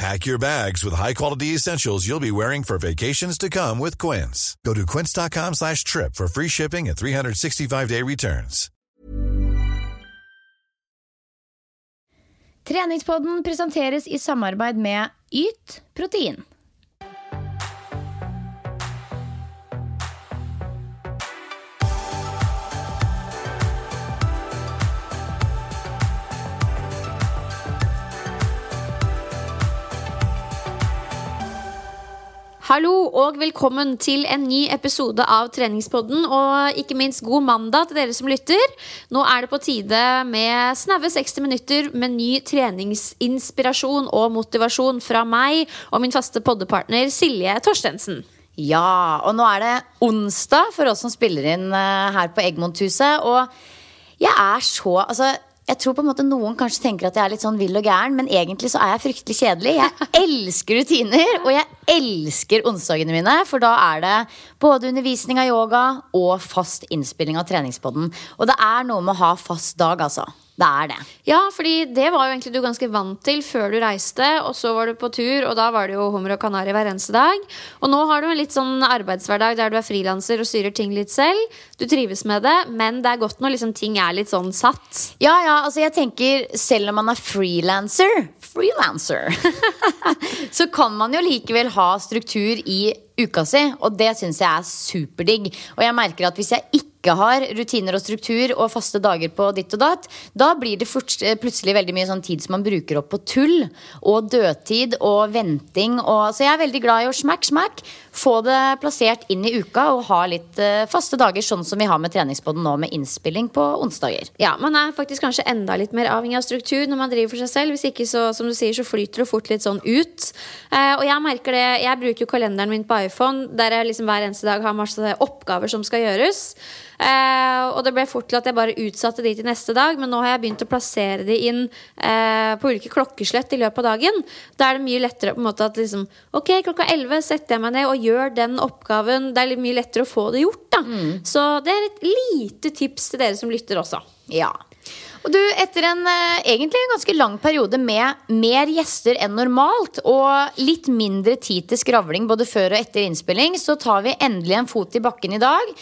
Pack your bags with high-quality essentials you'll be wearing for vacations to come with Quince. Go to quince.com slash trip for free shipping and 365-day returns. Treningspodden presenteres i samarbeid med Yt Protein. Hallo og velkommen til en ny episode av Treningspodden. Og ikke minst god mandag til dere som lytter. Nå er det på tide med snaue 60 minutter med ny treningsinspirasjon og motivasjon fra meg og min faste poddepartner Silje Torstensen. Ja, og nå er det onsdag for oss som spiller inn eh, her på Eggmonthuset. Og jeg er så Altså, jeg tror på en måte noen kanskje tenker at jeg er litt sånn vill og gæren, men egentlig så er jeg fryktelig kjedelig. Jeg elsker rutiner, og jeg elsker onsdagene mine, for da er det både undervisning av yoga og fast innspilling av treningspodden. Og det er noe med å ha fast dag, altså. Det er det. Ja, fordi det var jo egentlig du ganske vant til før du reiste, og så var du på tur, og da var det jo hummer og kanari hver eneste dag. Og nå har du en litt sånn arbeidshverdag der du er frilanser og styrer ting litt selv. Du trives med det, men det er godt når liksom ting er litt sånn satt. Ja, ja, altså jeg tenker selv om man er frilanser Freelancer Så kan man jo likevel ha struktur i uka si, og det syns jeg er superdigg. Og jeg merker at hvis jeg ikke ikke har rutiner og struktur og faste dager på ditt og datt, da blir det plutselig veldig mye sånn tid som man bruker opp på tull og dødtid og venting. Og, så jeg er veldig glad i å smack, smack, få det plassert inn i uka og ha litt uh, faste dager, sånn som vi har med treningspodden nå, med innspilling på onsdager. Ja, man er faktisk kanskje enda litt mer avhengig av struktur når man driver for seg selv. Hvis ikke, så, som du sier, så flyter det fort litt sånn ut. Uh, og jeg merker det, jeg bruker jo kalenderen min på iPhone, der jeg liksom hver eneste dag har masse oppgaver som skal gjøres. Uh, og det ble fort til at jeg bare utsatte de til neste dag, men nå har jeg begynt å plassere de inn uh, på ulike klokkeslett i løpet av dagen. Da er det mye lettere på en måte at liksom Ok, klokka 11 setter jeg meg ned og gjør den oppgaven. Det er mye lettere å få det gjort, da. Mm. Så det er et lite tips til dere som lytter også. Ja. Og du, Etter en uh, egentlig en ganske lang periode med mer gjester enn normalt og litt mindre tid til skravling både før og etter innspilling, så tar vi endelig en fot i bakken i dag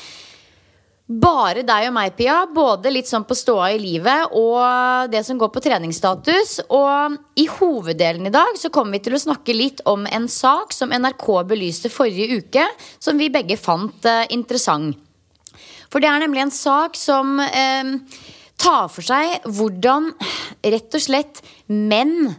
bare deg og meg, Pia. Både litt sånn på ståa i livet og det som går på treningsstatus. Og i hoveddelen i dag så kommer vi til å snakke litt om en sak som NRK belyste forrige uke, som vi begge fant eh, interessant. For det er nemlig en sak som eh, tar for seg hvordan rett og slett menn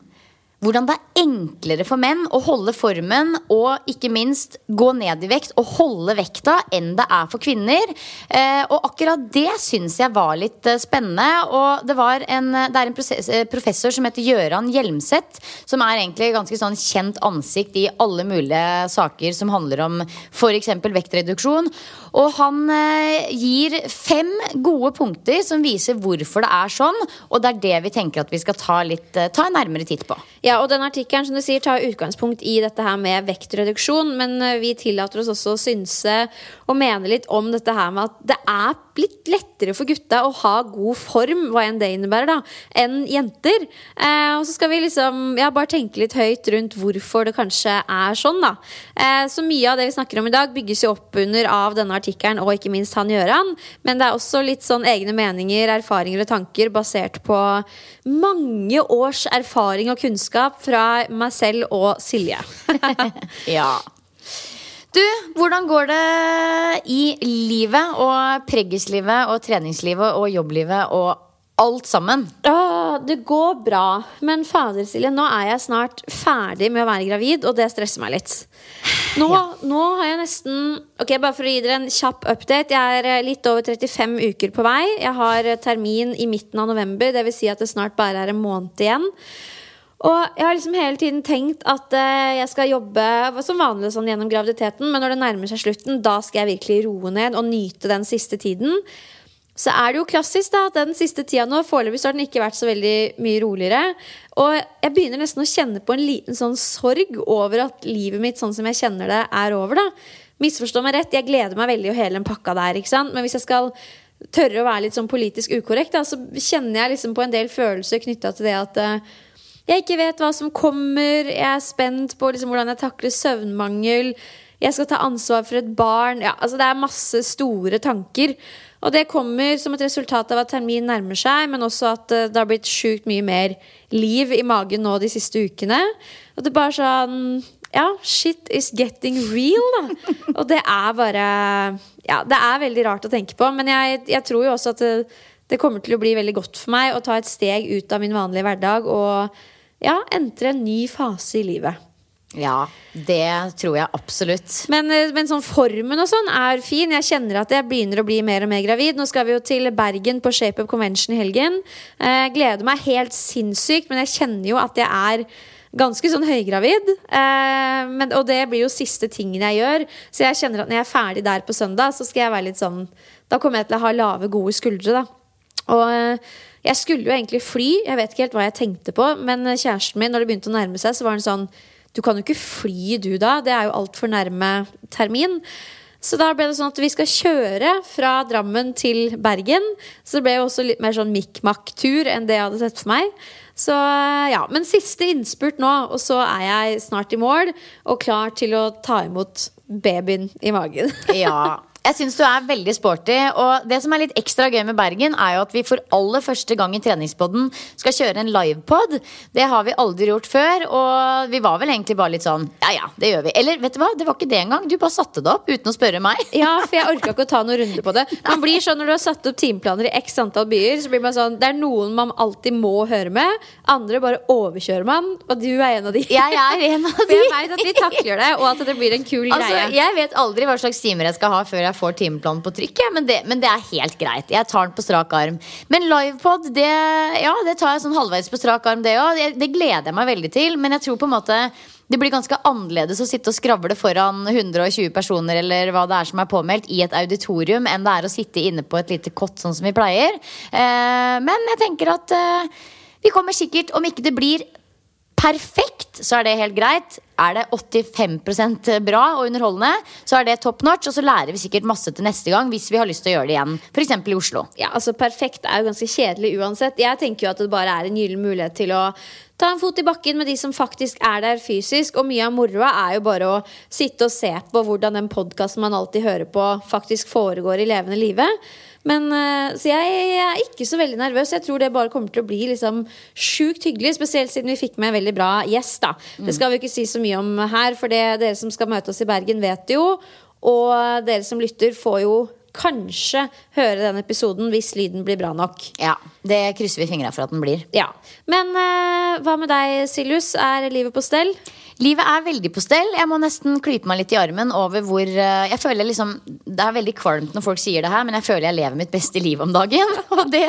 hvordan det er enklere for menn å holde formen og ikke minst gå ned i vekt og holde vekta enn det er for kvinner. Eh, og akkurat det syns jeg var litt eh, spennende. Og det, en, det er en eh, professor som heter Gøran Hjelmseth, som er egentlig ganske sånn kjent ansikt i alle mulige saker som handler om f.eks. vektreduksjon. Og han gir fem gode punkter som viser hvorfor det er sånn, og det er det vi tenker at vi skal ta, litt, ta en nærmere titt på. Ja, og den artikkelen som du sier, tar utgangspunkt i dette her med vektreduksjon, men eh, vi tillater oss også å synse og mene litt om dette her med at det er litt lettere for gutta å ha god form, hva enn det innebærer, da, enn jenter. Eh, og så skal vi liksom ja, bare tenke litt høyt rundt hvorfor det kanskje er sånn, da. Eh, så mye av det vi snakker om i dag, bygges jo opp under av denne artikkelen, og ikke minst han Gjøran. Men det er også litt sånn egne meninger, erfaringer og tanker basert på mange års erfaring og kunnskap fra meg selv og Silje. ja. Du, hvordan går det i livet og preggislivet og treningslivet og jobblivet og alt sammen? Åh, det går bra. Men fader, Silje, nå er jeg snart ferdig med å være gravid, og det stresser meg litt. Nå, ja. nå har jeg nesten Ok, Bare for å gi dere en kjapp update. Jeg er eh, litt over 35 uker på vei. Jeg har termin i midten av november, dvs. Si at det snart bare er en måned igjen. Og jeg har liksom hele tiden tenkt at uh, jeg skal jobbe som vanlig sånn gjennom graviditeten, men når det nærmer seg slutten, da skal jeg virkelig roe ned og nyte den siste tiden. Så er det jo klassisk da, at den siste tida nå foreløpig har den ikke vært så veldig mye roligere. Og jeg begynner nesten å kjenne på en liten sånn sorg over at livet mitt sånn som jeg kjenner det, er over. da. Misforstå meg rett, jeg gleder meg veldig å hele den pakka der. ikke sant? Men hvis jeg skal tørre å være litt sånn politisk ukorrekt, da, så kjenner jeg liksom på en del følelser knytta til det at uh, jeg ikke vet hva som kommer. Jeg er spent på liksom hvordan jeg takler søvnmangel. Jeg skal ta ansvar for et barn. Ja, altså Det er masse store tanker. Og det kommer som et resultat av at termin nærmer seg, men også at eh, det har blitt sjukt mye mer liv i magen nå de siste ukene. Og det er bare sånn Ja, shit is getting real, da. Og det er bare Ja, det er veldig rart å tenke på, men jeg, jeg tror jo også at det, det kommer til å bli veldig godt for meg å ta et steg ut av min vanlige hverdag og ja, entre en ny fase i livet. Ja, det tror jeg absolutt. Men, eh, men, sånn formen og sånn er fin. Jeg kjenner at jeg begynner å bli mer og mer gravid. Nå skal vi jo til Bergen på Shape Up Convention i helgen. Eh, gleder meg helt sinnssykt, men jeg kjenner jo at jeg er ganske sånn høygravid. Eh, men, og det blir jo siste tingen jeg gjør. Så jeg kjenner at når jeg er ferdig der på søndag, så skal jeg være litt sånn Da kommer jeg til å ha lave, gode skuldre, da. Og jeg skulle jo egentlig fly, jeg vet ikke helt hva jeg tenkte på, men kjæresten min, når det begynte å nærme seg, så var han sånn Du kan jo ikke fly, du, da. Det er jo altfor nærme termin. Så da ble det sånn at vi skal kjøre fra Drammen til Bergen. Så det ble jo også litt mer sånn mikk-makk-tur enn det jeg hadde sett for meg. Så ja, Men siste innspurt nå, og så er jeg snart i mål og klar til å ta imot babyen i magen. ja, jeg syns du er veldig sporty. Og det som er litt ekstra gøy med Bergen, er jo at vi for aller første gang i treningspodden skal kjøre en livepod. Det har vi aldri gjort før, og vi var vel egentlig bare litt sånn ja ja, det gjør vi. Eller vet du hva, det var ikke det engang. Du bare satte det opp uten å spørre meg. Ja, for jeg orka ikke å ta noen runde på det. Man blir sånn når du har satt opp timeplaner i x antall byer, så blir man sånn Det er noen man alltid må høre med. Andre bare overkjører man, og du er en av de. Jeg er en av de. For jeg vet at vi takler det, og at det blir en kul altså, greie. Jeg vet aldri hva slags timer jeg skal ha før jeg jeg får timeplanen på trykk, ja, men, det, men, det, er helt greit. Jeg tar den på strak arm. Men livepod, det, ja, det tar jeg sånn halvveis på strak arm, det òg. Det gleder jeg meg veldig til. Men jeg tror på en måte det blir ganske annerledes å sitte og skravle foran 120 personer eller hva det er som er påmeldt i et auditorium, enn det er å sitte inne på et lite kott, sånn som vi pleier. Eh, men jeg tenker at eh, vi kommer sikkert, om ikke det blir perfekt, så er det helt greit. Er det 85% bra og underholdende, så er det top notch. Og så lærer vi sikkert masse til neste gang hvis vi har lyst til å gjøre det igjen. F.eks. i Oslo. Ja, altså Perfekt er jo ganske kjedelig uansett. Jeg tenker jo at det bare er en gyllen mulighet til å ta en fot i bakken med de som faktisk er der fysisk. Og mye av moroa er jo bare å sitte og se på hvordan den podkasten man alltid hører på, faktisk foregår i levende livet. Men, eh, så jeg, jeg, er ikke så veldig nervøs. Jeg tror det bare kommer til å bli liksom sjukt hyggelig. Spesielt siden vi fikk med en veldig bra gjest. da Det skal vi ikke si så mye om her, for det dere som skal møte oss i Bergen, vet det jo. Og dere som lytter, får jo kanskje høre den episoden hvis lyden blir bra nok. Ja, Det krysser vi fingra for at den blir. Ja, Men uh, hva med deg, Siljus? Er livet på stell? Livet er veldig på stell. Jeg må nesten klype meg litt i armen over hvor uh, Jeg føler liksom Det er veldig kvalmt når folk sier det her, men jeg føler jeg lever mitt beste liv om dagen. Og det,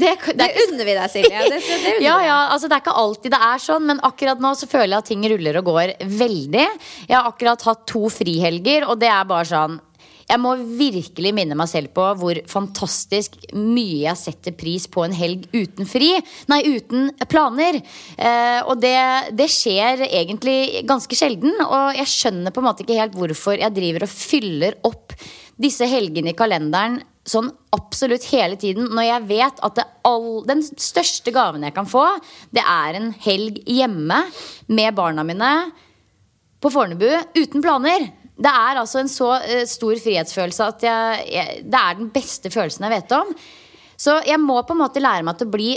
det, det, det unner vi deg, Silje. Det, ja, ja, altså Det er ikke alltid det er sånn, men akkurat nå så føler jeg at ting ruller og går veldig. Jeg har akkurat hatt to frihelger, og det er bare sånn jeg må virkelig minne meg selv på hvor fantastisk mye jeg setter pris på en helg uten fri. Nei, uten planer. Eh, og det, det, skjer egentlig ganske sjelden. Og jeg skjønner på en måte ikke helt hvorfor jeg driver og fyller opp disse helgene i kalenderen sånn absolutt hele tiden når jeg vet at all, den største gaven jeg kan få, det er en helg hjemme med barna mine på Fornebu uten planer. Det er altså en så eh, stor frihetsfølelse at jeg, jeg, det er den beste følelsen jeg vet om. Så jeg må på en måte lære meg til å bli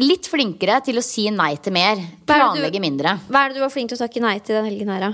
litt flinkere til å si nei til mer. Er Planlegge mindre. Hva er det du var flink til å takke nei til den helgen her, da?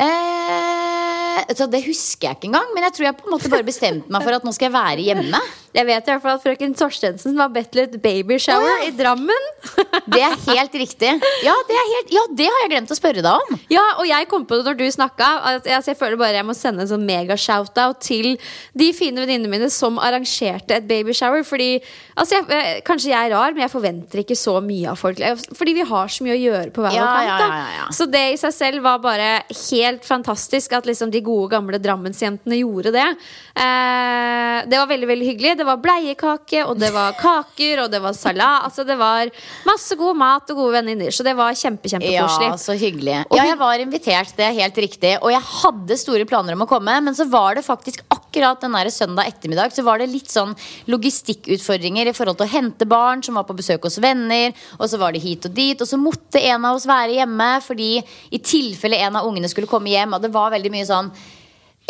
Eh, det husker jeg ikke engang, men jeg tror jeg på en måte bare bestemte meg for at nå skal jeg være hjemme. Jeg vet i hvert fall at frøken Torstensen var bedt til et babyshower oh, ja. i Drammen. Det er helt riktig. Ja, det, helt, ja, det har jeg glemt å spørre deg om. Ja, og jeg kom på det når du snakka. Altså, jeg, føler bare jeg må sende en sånn mega-shoutout til de fine venninnene mine som arrangerte et babyshower. Fordi altså jeg, eh, Kanskje jeg er rar, men jeg forventer ikke så mye av folk. Fordi vi har så mye å gjøre på hver Ja, kant. ja, da. ja, ja. Så det i seg selv var bare helt fantastisk at liksom de gode, gamle Drammensjentene gjorde det. Eh, det var veldig veldig hyggelig. Det var bleiekake, og det var kaker, og det var salat. Altså, det var masse god mat og gode venninner. Så det var kjempe, kjempekoselig. Ja, så hyggelig. Ja, jeg var invitert, det er helt riktig. Og jeg hadde store planer om å komme, men så var det faktisk akkurat den der søndag ettermiddag Så var det litt sånn logistikkutfordringer i forhold til å hente barn som var på besøk hos venner, og så var det hit og dit, og så måtte en av oss være hjemme fordi i tilfelle en av ungene skulle komme hjem, og det var veldig mye sånn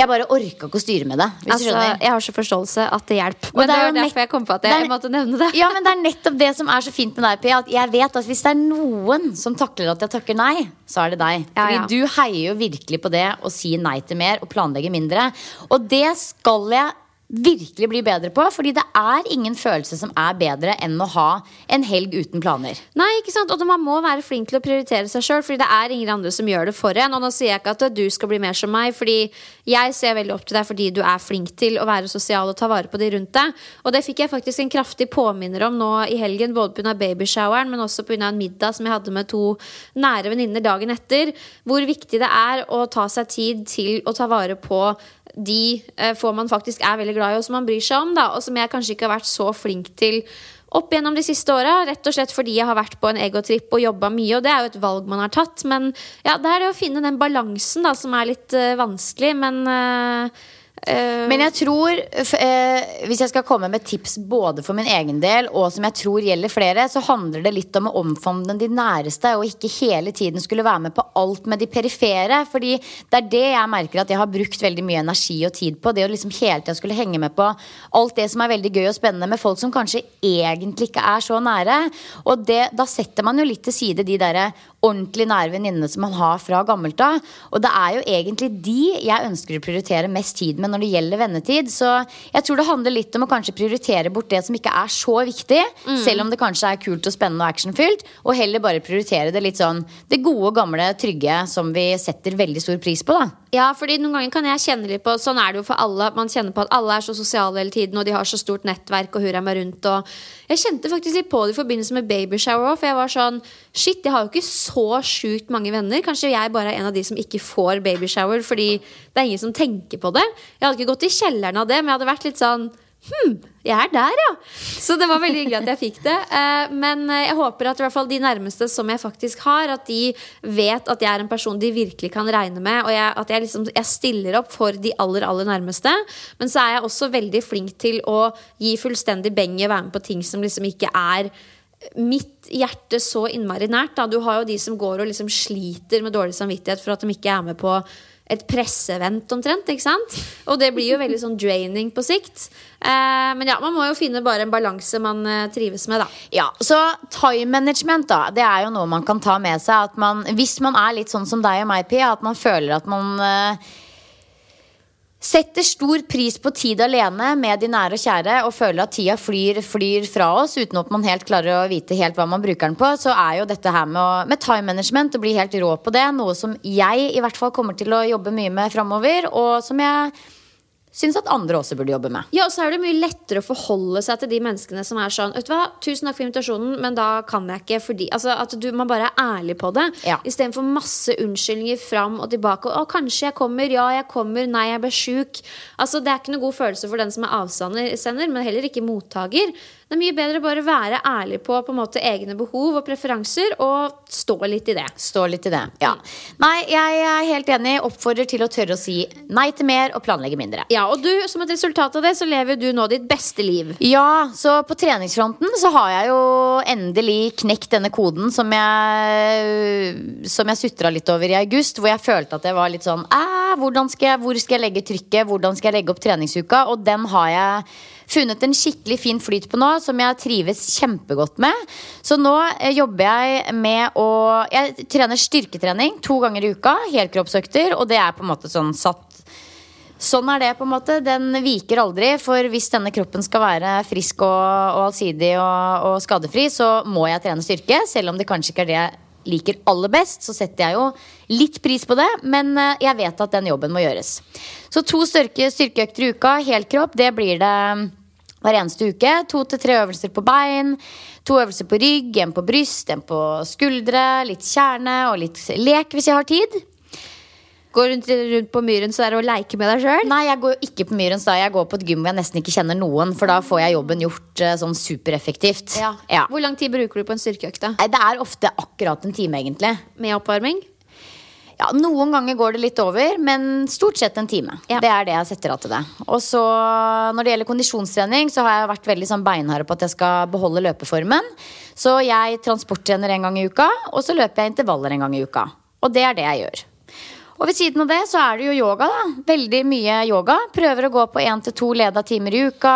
jeg bare orka ikke å styre med det. Hvis Altså, jeg har så forståelse at det hjelper. Men det, er jo jo derfor jeg kom på at jeg, er- jeg måtte nevne det. Ja, men det er nettopp det som er så fint med deg, Pia. At jeg vet at hvis det er noen som takler at jeg takker nei, så er det deg. Ja, Fordi ja. du heier jo virkelig på det å si nei til mer og planlegge mindre. Og det skal jeg virkelig bli bedre på, fordi det er ingen følelse som er bedre enn å ha en helg uten planer. Nei, ikke sant? Og man må være flink til å prioritere seg sjøl, Fordi det er ingen andre som gjør det for en. Og nå sier jeg ikke at du skal bli mer som meg, Fordi jeg ser veldig opp til deg fordi du er flink til å være sosial og ta vare på de rundt deg. Og det fikk jeg faktisk en kraftig påminner om nå i helgen, både pga. babyshoweren, men også pga. en middag som jeg hadde med to nære venninner dagen etter. Hvor viktig det er å ta seg tid til å ta vare på de eh, få man faktisk er veldig glad i, og som man bryr seg om, da, og som jeg kanskje ikke har vært så flink til opp gjennom de siste åra. Rett og slett fordi jeg har vært på en egotripp og jobba mye, og det er jo et valg man har tatt. Men ja, det er det å finne den balansen da, som er litt uh, vanskelig, men eh, Men jeg tror, eh, hvis jeg skal komme med tips både for min egen del og som jeg tror gjelder flere, så handler det litt om å omfavne de næreste og ikke hele tiden skulle være med på alt med de perifere. Fordi det er det jeg merker at jeg har brukt veldig mye energi og tid på. Det å liksom hele tida skulle henge med på alt det som er veldig gøy og spennende med folk som kanskje egentlig ikke er så nære. Og det, da setter man jo litt til side de der ordentlig nære venninnene som man har fra gammelt av. Og det er jo egentlig de jeg ønsker å prioritere mest tid med når det gjelder vennetid. Så jeg tror det handler litt om å kanskje prioritere bort det som ikke er så viktig, selv om det kanskje er kult og spennende og actionfylt, og heller bare prioritere det litt sånn det gode, gamle, trygge som vi setter veldig stor pris på, da. Ja, fordi noen ganger kan jeg kjenne litt på Sånn er det jo for alle. Man kjenner på at alle er så sosiale hele tiden, og de har så stort nettverk og hurra meg rundt. Og jeg kjente faktisk litt på det i forbindelse med babyshower òg, for jeg var sånn Shit, jeg har jo ikke så sjukt mange venner. Kanskje jeg bare er en av de som ikke får babyshower fordi det er ingen som tenker på det. Jeg hadde ikke gått i kjelleren av det, men jeg hadde vært litt sånn Hm, jeg er der, ja. Så det var veldig hyggelig at jeg fikk det. Eh, Men eh, jeg håper at i hvert fall de nærmeste som jeg faktisk har, at de vet at jeg er en person de virkelig kan regne med. Og jeg, at jeg, liksom, jeg stiller opp for de aller, aller nærmeste. Men så er jeg også veldig flink til å gi fullstendig beng i å være med på ting som liksom ikke er mitt hjerte så innmari nært. Da. Du har jo de som går og liksom sliter med dårlig samvittighet for at de ikke er med på et presseevent omtrent. ikke sant? Og det blir jo veldig sånn draining på sikt. Eh, men ja, man må jo finne bare en balanse man eh, trives med, da. Ja, så time management da Det er jo noe man kan ta med seg at man, Hvis man er litt sånn som deg og meg, Pia At man føler at man eh, Setter stor pris på tid alene med de nære og kjære og føler at tida flyr, flyr fra oss uten at man helt klarer å vite helt hva man bruker den på, så er jo dette her med, med time management, å bli helt rå på det, noe som jeg i hvert fall kommer til å jobbe mye med framover, og som jeg syns at andre også burde jobbe med. Ja, og så er det mye lettere å forholde seg til de menneskene som er sånn Vet du hva, tusen takk for invitasjonen, men da kan jeg ikke fordi Altså at du, man bare er ærlig på det. Ja. Istedenfor masse unnskyldninger fram og tilbake. Å, kanskje jeg kommer. Ja, jeg kommer. Nei, jeg ble sjuk. Altså, det er ikke noe god følelse for den som er avsender, men heller ikke mottaker. Det er mye bedre å bare være ærlig på på en måte egne behov og preferanser, og stå litt i det. Stå litt i det, ja. Nei, jeg er helt enig. Oppfordrer til å tørre å si nei til mer og planlegge mindre. Ja, Og du, som et resultat av det, så lever du nå ditt beste liv. Ja, så på treningsfronten så har jeg jo endelig knekt denne koden som jeg Som jeg sutra litt over i august, hvor jeg følte at jeg var litt sånn skal jeg, Hvor skal jeg legge trykket? Hvordan skal jeg legge opp treningsuka? Og den har jeg funnet en skikkelig fin flyt på nå, som jeg trives kjempegodt med. Så nå eh, jobber jeg med å Jeg trener styrketrening to ganger i uka. Helkroppsøkter. Og det er på en måte sånn satt Sånn er det, på en måte. Den viker aldri. For hvis denne kroppen skal være frisk og, og allsidig og, og skadefri, så må jeg trene styrke. Selv om det kanskje ikke er det jeg liker aller best, så setter jeg jo litt pris på det. Men eh, jeg vet at den jobben må gjøres. Så to styrke, styrkeøkter i uka, helkropp, det blir det hver eneste uke. To til tre øvelser på bein, to øvelser på rygg, en på bryst, en på skuldre, litt kjerne og litt lek hvis jeg har tid. Går rundt, rundt på myren så er det å leke med deg sjøl? Nei, jeg går ikke på Myrens da. Jeg går på et gym hvor jeg nesten ikke kjenner noen. For da får jeg jobben gjort eh, sånn supereffektivt. Ja. Ja. Hvor lang tid bruker du på en styrkeøkt? da? Det er ofte akkurat en time, egentlig. Med oppvarming? Ja, Noen ganger går det litt over, men stort sett en time. Ja. Det er det jeg setter av til det. Og så Når det gjelder kondisjonstrening, så har jeg vært veldig sånn beinhard på at jeg skal beholde løpeformen. Så jeg transporttrener en gang i uka, og så løper jeg intervaller en gang i uka. Og det er det jeg gjør. Og ved siden av det så er det jo yoga, da. Veldig mye yoga. Prøver å gå på én til to leda timer i uka.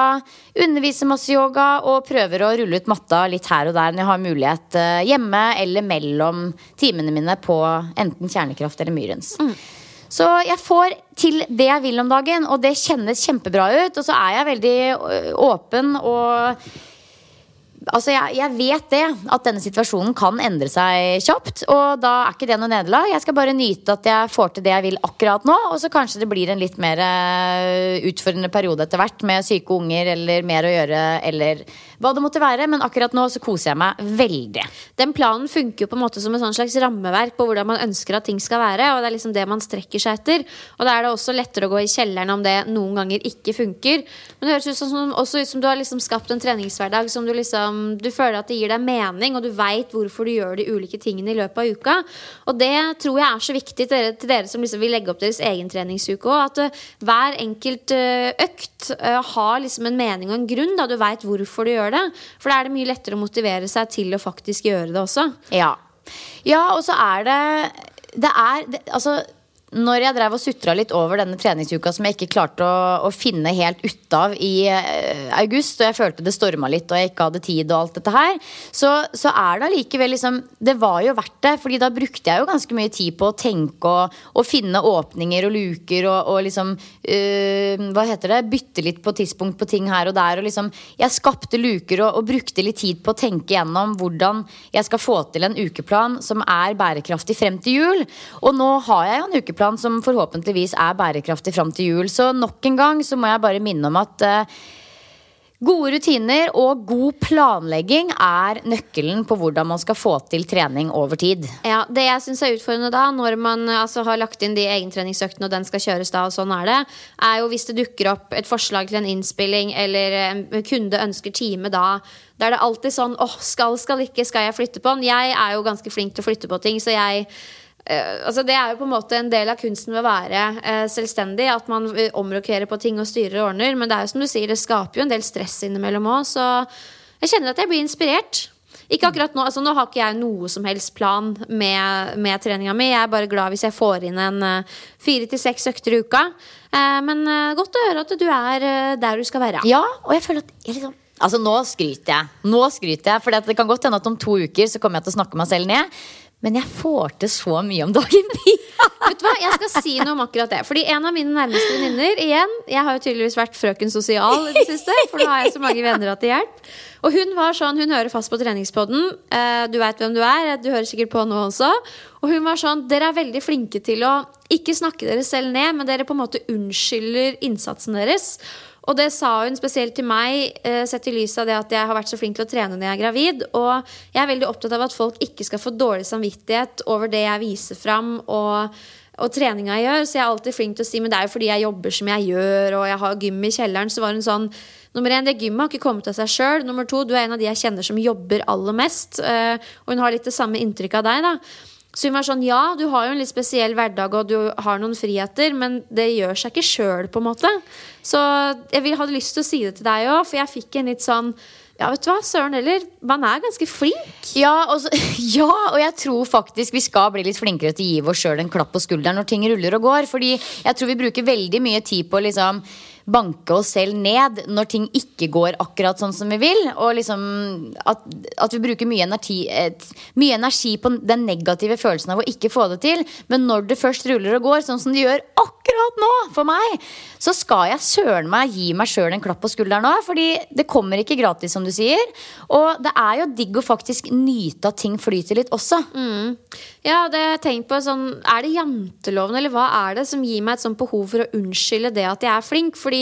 Underviser masse yoga og prøver å rulle ut matta litt her og der når jeg har mulighet eh, hjemme eller mellom timene mine på enten Kjernekraft eller Myrens. Så jeg får til det jeg vil om dagen, og det kjennes kjempebra ut. Og så er jeg veldig åpen og Altså, jeg, jeg vet det, at denne situasjonen kan endre seg kjapt. Og da er ikke det noe nederlag. Jeg skal bare nyte at jeg får til det jeg vil akkurat nå. Og så kanskje det blir en litt mer eh, utfordrende periode etter hvert med syke unger eller mer å gjøre eller hva det måtte være. Men akkurat nå så koser jeg meg veldig. Den planen funker jo på en måte som et sånn slags rammeverk på hvordan man ønsker at ting skal være. Og det er liksom det man strekker seg etter. Og da er det også lettere å gå i kjelleren om det noen ganger ikke funker. Men det høres ut som, også ut som du har liksom skapt en treningshverdag som du liksom Du føler at det gir deg mening, og du veit hvorfor du gjør de ulike tingene i løpet av uka. Og det tror jeg er så viktig til dere, til dere som liksom vil legge opp deres egen treningsuke òg. At uh, hver enkelt uh, økt uh, har liksom en mening og en grunn. Da du veit hvorfor du gjør det. For da er det mye lettere å motivere seg til å faktisk gjøre det også. Ja. ja, og så er det Det er det, Altså når jeg drev og sutra litt over denne treningsuka som jeg ikke klarte å, å finne helt ut av i eh, august, og jeg følte det storma litt og jeg ikke hadde tid og alt dette her, så, så er det allikevel liksom Det var jo verdt det, Fordi da brukte jeg jo ganske mye tid på å tenke og, og finne åpninger og luker og, og liksom øh, Hva heter det? Bytte litt på tidspunkt på ting her og der. Og liksom Jeg skapte luker og, og brukte litt tid på å tenke gjennom hvordan jeg skal få til en ukeplan som er bærekraftig frem til jul. Og nå har jeg jo en ukeplan som forhåpentligvis er bærekraftig fram til jul. Så nok en gang så må jeg bare minne om at eh, Gode rutiner og god planlegging er nøkkelen på hvordan man skal få til trening over tid. Ja, Det jeg syns er utfordrende da, når man altså, har lagt inn de egentreningsøktene, og den skal kjøres da, og sånn er det, er jo hvis det dukker opp et forslag til en innspilling, eller en kunde ønsker time da. Da er det alltid sånn åh, skal, skal ikke, skal jeg flytte på den? Jeg er jo ganske flink til å flytte på ting, så jeg eh, altså Det er jo på en måte en del av kunsten ved å være uh, selvstendig. At man eh, omrokerer på ting og styrer og ordner. Men det er jo som du sier, det skaper jo en del stress innimellom òg. Så jeg kjenner at jeg blir inspirert. Ikke akkurat Nå altså nå har ikke jeg noe som helst plan med, med treninga mi. Jeg er bare glad hvis jeg får inn en fire til seks økter i uka. Uh, men godt å høre at du er der du skal være. Ja, og jeg føler at jeg liksom Altså, nå skryter jeg. Nå skryter jeg, For det kan godt hende at om to uker så kommer jeg til å snakke meg selv ned. Men jeg får til så mye om dagen. Vet du hva, Jeg skal si noe om akkurat det. Fordi en av mine nærmeste venninner igjen, Jeg har jo tydeligvis vært frøken sosial i det siste, for nå har jeg så mange venner at det hjelper. Og hun var sånn, hun hører fast på treningspodden. Eh, du veit hvem du er. Du hører sikkert på nå også. Og hun var sånn Dere er veldig flinke til å ikke snakke dere selv ned, men dere på en måte unnskylder innsatsen deres. Og det sa hun spesielt til meg, eh, sett i lys av det at jeg har vært så flink til å trene når jeg er gravid. Og jeg er veldig opptatt av at folk ikke skal få dårlig samvittighet over det jeg viser fram. og og treninga jeg gjør, så jeg er alltid flink til å si Men det er jo fordi jeg jobber som jeg gjør, og jeg har gym i kjelleren. Så var hun sånn nummer én, det gymmet har ikke kommet av seg sjøl. Nummer to, du er en av de jeg kjenner som jobber aller mest. eh, og hun har litt det samme inntrykket av deg, da. Så hun var sånn, ja, du har jo en litt spesiell hverdag, og du har noen friheter, men det gjør seg ikke sjøl, på en måte. Så jeg hadde lyst til å si det til deg òg, for jeg fikk en litt sånn Ja, vet du hva, søren heller, man er ganske flink. Ja og, så, ja, og jeg tror faktisk vi skal bli litt flinkere til å gi oss sjøl en klapp på skulderen når ting ruller og går. Fordi jeg tror vi bruker veldig mye tid på liksom banke oss selv ned når ting ikke går akkurat sånn som vi vil. Og liksom at, at vi bruker mye energi, et, mye energi på den negative følelsen av å ikke få det til. Men når det først ruller og går, sånn som det gjør akkurat nå for meg, så skal jeg søren meg gi meg sjøl en klapp på skulderen nå. Fordi det kommer ikke gratis, som du sier. Og det er jo digg å faktisk nyte at ting flyter litt også. Ja, det har på sånn, Er det janteloven, eller hva er det som gir meg et sånt behov for å unnskylde det at jeg er flink? Fordi,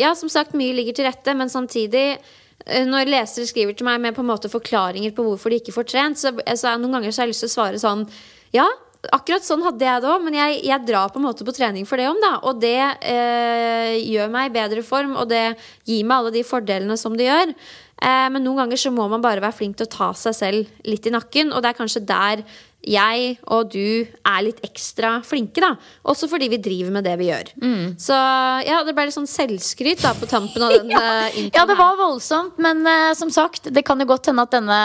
ja, som sagt, mye ligger til rette, men samtidig eh, når lesere skriver til meg med på en måte forklaringer på hvorfor de ikke får trent, så, så er noen ganger så har jeg lyst til å svare sånn Ja, akkurat sånn hadde jeg det òg, men jeg, jeg drar på en måte på trening for det om, da. Og det eh, gjør meg i bedre form, og det gir meg alle de fordelene som det gjør. Eh, men noen ganger så må man bare være flink til å ta seg selv litt i nakken, og det er kanskje der jeg og du er litt ekstra flinke, da. Også fordi vi driver med det vi gjør. Så ja, det ble litt sånn selvskryt da på tampen av den ja. introen Ja, det var voldsomt, men uh, som sagt, det kan jo godt hende at denne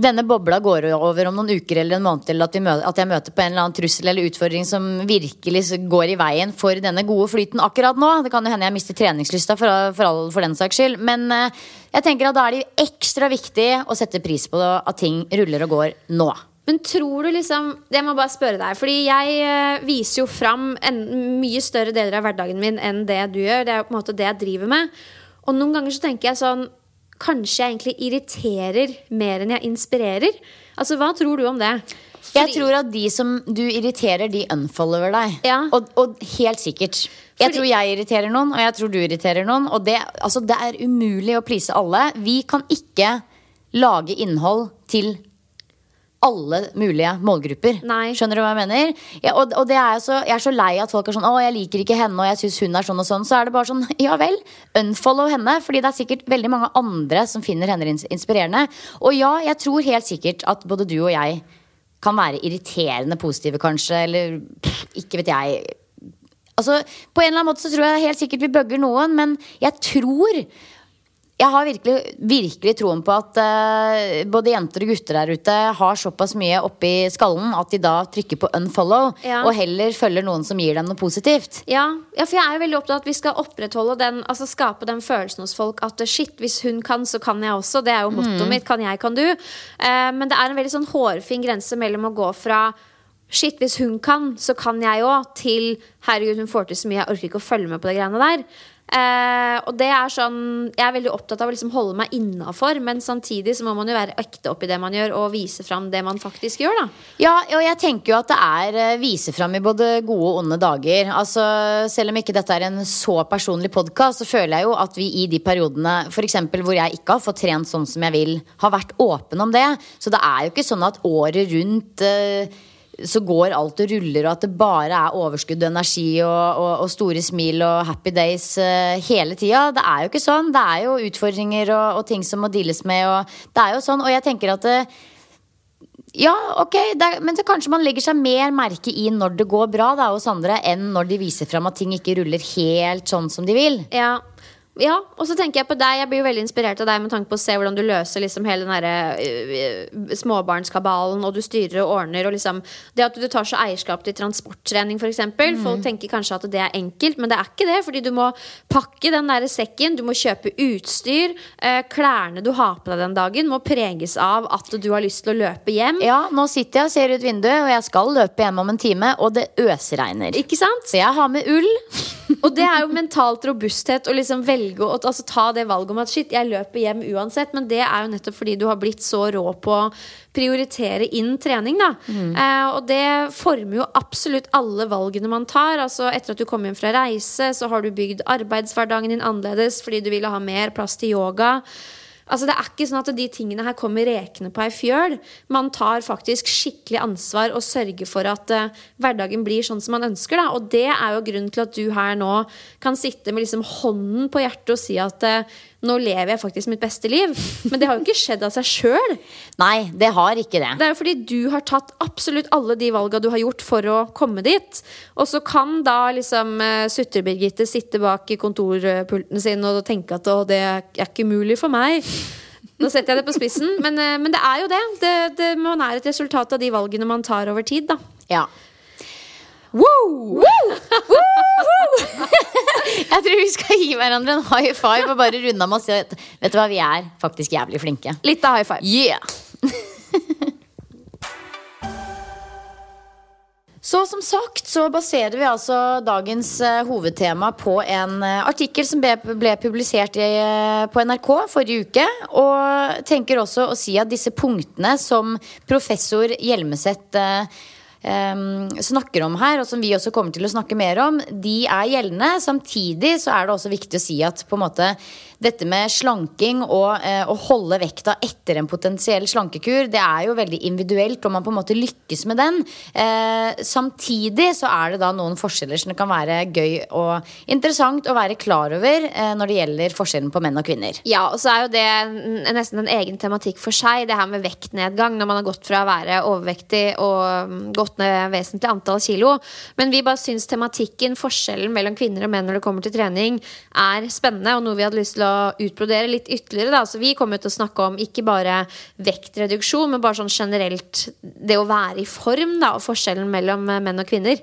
denne bobla går over om noen uker eller en måned, eller at, jeg møter på en eller annen trussel eller utfordring som virkelig går i veien for denne gode flyten akkurat nå. Det kan jo hende jeg mister treningslysta for, for, all, for den saks skyld. Men eh, jeg tenker at da er det ekstra viktig å sette pris på at ting ruller og går nå. Men tror du liksom Jeg må bare spørre deg, fordi jeg eh, viser jo fram en mye større deler av hverdagen min enn det du gjør. Det er jo på en måte det jeg driver med. Og noen ganger så tenker jeg sånn Kanskje jeg egentlig irriterer mer enn jeg inspirerer? Altså, Hva tror du om det? Jeg tror at de som du irriterer, de unfollower deg. Ja. Og, og helt sikkert. Jeg Fordi- tror jeg irriterer noen, og jeg tror du irriterer noen. Og det, altså, det er umulig å please alle. Vi kan ikke lage innhold til alle mulige målgrupper. Nei. Skjønner du hva jeg mener? Ja, og og det er jeg, så, jeg er så lei at folk er sånn 'Å, jeg liker ikke henne, og jeg syns hun er sånn og sånn'. Så er det bare sånn Ja vel, unfollow henne. Fordi det er sikkert veldig mange andre som finner henne inspirerende. Og ja, jeg tror helt sikkert at både du og jeg kan være irriterende positive, kanskje. Eller pff, ikke vet jeg. Altså, På en eller annen måte så tror jeg helt sikkert vi bugger noen, men jeg tror jeg har virkelig, virkelig troen på at uh, både jenter og gutter der ute har såpass mye oppi skallen at de da trykker på unfollow, Ja. og heller følger noen som gir dem noe positivt. Ja, ja, for jeg er veldig opptatt av at vi skal opprettholde den Altså skape den følelsen hos folk at shit, hvis hun kan, så kan jeg også. Det er jo mottoet mitt. Kan jeg, kan du. Uh, men det er en veldig sånn hårfin grense mellom å gå fra Shit, hvis hun kan, så kan jeg òg, til herregud, hun får til så mye, jeg orker ikke å følge med på de greiene der. Eh, og det er sånn Jeg er veldig opptatt av å liksom holde meg innafor, men samtidig så må man jo være ekte oppi det man gjør, og vise fram det man faktisk gjør, da. Ja, og jeg tenker jo at det er eh, vise fram i både gode og onde dager. Altså, Selv om ikke dette er en så personlig podkast, så føler jeg jo at vi i de periodene eksempel, hvor jeg ikke har fått trent sånn som jeg vil, har vært åpen om det. Så det er jo ikke sånn at året rundt eh, så går alt og ruller, og at det bare er overskudd og energi og, og, og store smil og happy days uh, hele tida. Det er jo ikke sånn. Det er jo utfordringer og, og ting som må deales med. Og det er jo sånn, og jeg tenker at det, ja, ok, er, men så kanskje man legger seg mer merke i når det går bra da, hos andre, enn når de viser fram at ting ikke ruller helt sånn som de vil. Ja. Ja, og så tenker jeg på deg. Jeg blir jo veldig inspirert av deg med tanke på å se hvordan du løser liksom hele den derre øh, småbarnskabalen, og du styrer og ordner, og liksom Det at du tar så eierskap til transporttrening, f.eks. Mm. Folk tenker kanskje at det er enkelt, men det er ikke det. Fordi du må pakke den der sekken, du må kjøpe utstyr. Eh, klærne du har på deg den dagen, må preges av at du har lyst til å løpe hjem. Ja, nå sitter jeg og ser ut vinduet, og jeg skal løpe hjem om en time, og det øsregner. Ikke sant? Så jeg har med ull. Og det er jo mentalt robusthet og liksom velge å altså, ta det valget om at shit, jeg løper hjem uansett. Men det er jo nettopp fordi du har blitt så rå på å prioritere inn trening. Da. Eh, og det former jo absolutt alle valgene man tar. Altså Etter at du kom hjem fra reise, så har du bygd arbeidshverdagen din annerledes fordi du ville ha mer plass til yoga. Altså Det er ikke sånn at de tingene her kommer rekende på ei fjøl. Man tar faktisk skikkelig ansvar og sørger for at uh, hverdagen blir sånn som man ønsker. Da. Og det er jo grunnen til at du her nå kan sitte med liksom hånden på hjertet og si at uh, nå lever jeg faktisk mitt beste liv. Men det har jo ikke skjedd av seg sjøl. Nei, det har ikke det. Det er jo fordi du har tatt absolutt alle de valga du har gjort for å komme dit. Og så kan da liksom uh, Sutre-Birgitte sitte bak i kontorpulten sin og tenke at å, det er ikke mulig for meg. Nå setter jeg det på spissen, men, uh, men det er jo det. det. det. Man er et resultat av de valgene man tar over tid, da. Ja. Woo! Woo! Woo! jeg tror vi skal gi hverandre en high five og bare runde av med å si at vet du hva, vi er faktisk jævlig flinke. Litt av high five. Yeah! Så som sagt så baserer vi altså dagens uh, hovedtema på en uh, artikkel som ble, ble publisert i, uh, på NRK forrige uke. Og tenker også å si at disse punktene som professor Hjelmeset um, snakker om her, og som vi også kommer til å snakke mer om, de er gjeldende. Samtidig så er det også viktig å si at på en måte dette med slanking og eh, å holde vekta etter en potensiell slankekur, det er jo veldig individuelt om man på en måte lykkes med den. Eh, samtidig så er det da noen forskjeller som det kan være gøy og interessant å være klar over eh, når det gjelder forskjellen på menn og kvinner. Ja, og så er jo det nesten en egen tematikk for seg, det her med vektnedgang når man har gått fra å være overvektig og mm, gått ned vesentlig antall kilo. Men vi bare syns tematikken, forskjellen mellom kvinner og menn når det kommer til trening, er spennende, og noe vi hadde lyst til å utbrodere litt ytterligere. Da. Så vi kommer til å snakke om ikke bare vektreduksjon, men bare sånn generelt det å være i form, da, og forskjellen mellom menn og kvinner.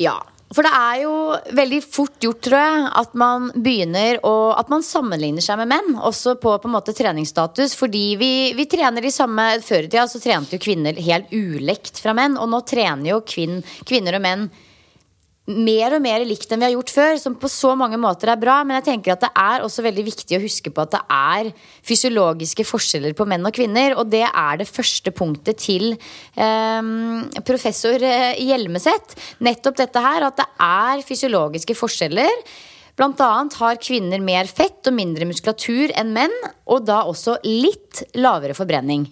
Ja, for det er jo veldig fort gjort, tror jeg, at man begynner å At man sammenligner seg med menn, også på på en måte treningsstatus. Fordi vi, vi trener de samme Før i tida så trente jo kvinner helt ulekt fra menn, og nå trener jo kvinn, kvinner og menn mer og mer likt enn vi har gjort før, som på så mange måter er bra. Men jeg tenker at det er også veldig viktig å huske på at det er fysiologiske forskjeller på menn og kvinner. Og det er det første punktet til eh, professor Hjelmeset. Nettopp dette her, at det er fysiologiske forskjeller. Blant annet har kvinner mer fett og mindre muskulatur enn menn, og da også litt lavere forbrenning.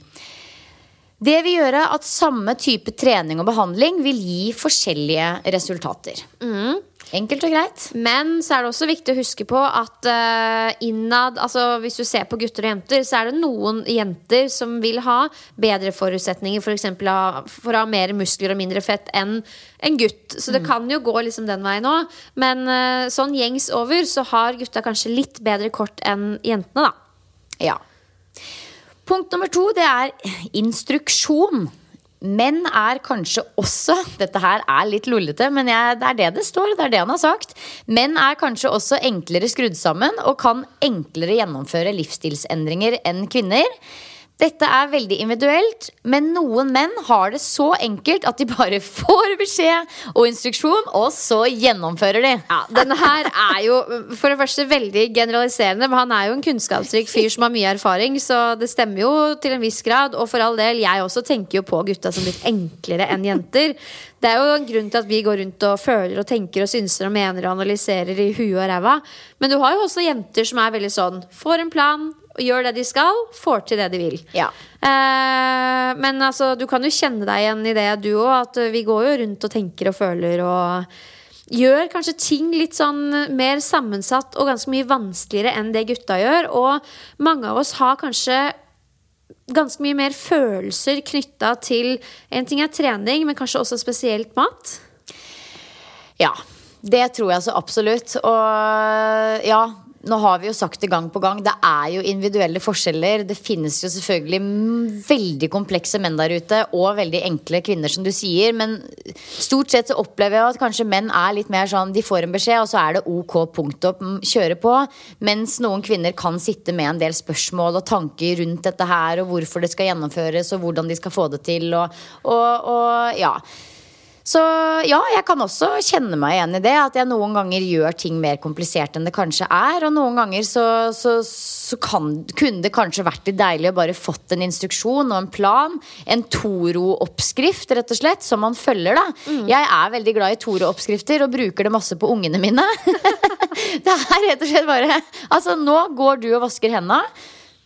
Det vil gjøre at samme type trening og behandling vil gi forskjellige resultater. Mm. Enkelt og greit. Men så er det også viktig å huske på at uh, innad altså Hvis du ser på gutter og jenter, så er det noen jenter som vil ha bedre forutsetninger for, eksempel, for å ha mer muskler og mindre fett enn en gutt. Så det mm. kan jo gå liksom den veien òg. Men uh, sånn gjengs over så har gutta kanskje litt bedre kort enn jentene, da. Ja. Punkt nummer to det er instruksjon. Menn er kanskje også Dette her er litt lullete, men jeg, det er det det står. Det er det han har sagt. Menn er kanskje også enklere skrudd sammen og kan enklere gjennomføre livsstilsendringer enn kvinner. Dette er veldig individuelt, men noen menn har det så enkelt at de bare får beskjed og instruksjon, og så gjennomfører de. Ja, Denne her er jo for det første veldig generaliserende, men han er jo en kunnskapsrik fyr som har mye erfaring, så det stemmer jo til en viss grad. Og for all del, jeg også tenker jo på gutta som litt enklere enn jenter. Det er jo en grunn til at vi går rundt og føler og tenker og synser og mener og analyserer i huet og ræva. Men du har jo også jenter som er veldig sånn får en plan, gjør det de skal, får til det de vil. Ja. Eh, men altså, du kan jo kjenne deg igjen i det, du òg. At vi går jo rundt og tenker og føler og gjør kanskje ting litt sånn mer sammensatt og ganske mye vanskeligere enn det gutta gjør. Og mange av oss har kanskje ganske mye mer følelser knytta til En ting er trening, men kanskje også spesielt mat. Ja. Det tror jeg så absolutt. Og ja, nå har vi jo sagt det gang på gang, det er jo individuelle forskjeller. Det finnes jo selvfølgelig veldig komplekse menn der ute, og veldig enkle kvinner, som du sier. Men stort sett så opplever jeg at kanskje menn er litt mer sånn de får en beskjed, og så er det ok, punktum, kjøre på. Mens noen kvinner kan sitte med en del spørsmål og tanker rundt dette her, og hvorfor det skal gjennomføres, og hvordan de skal få det til, og, og, og ja. Så ja, jeg kan også kjenne meg igjen i det. At jeg noen ganger gjør ting mer komplisert enn det kanskje er. Og noen ganger så, så, så kan, kunne det kanskje vært litt deilig å bare fått en instruksjon og en plan. En Toro-oppskrift, rett og slett, som man følger, da. Mm. Jeg er veldig glad i Toro-oppskrifter og bruker det masse på ungene mine. det er rett og slett bare Altså, nå går du og vasker henda.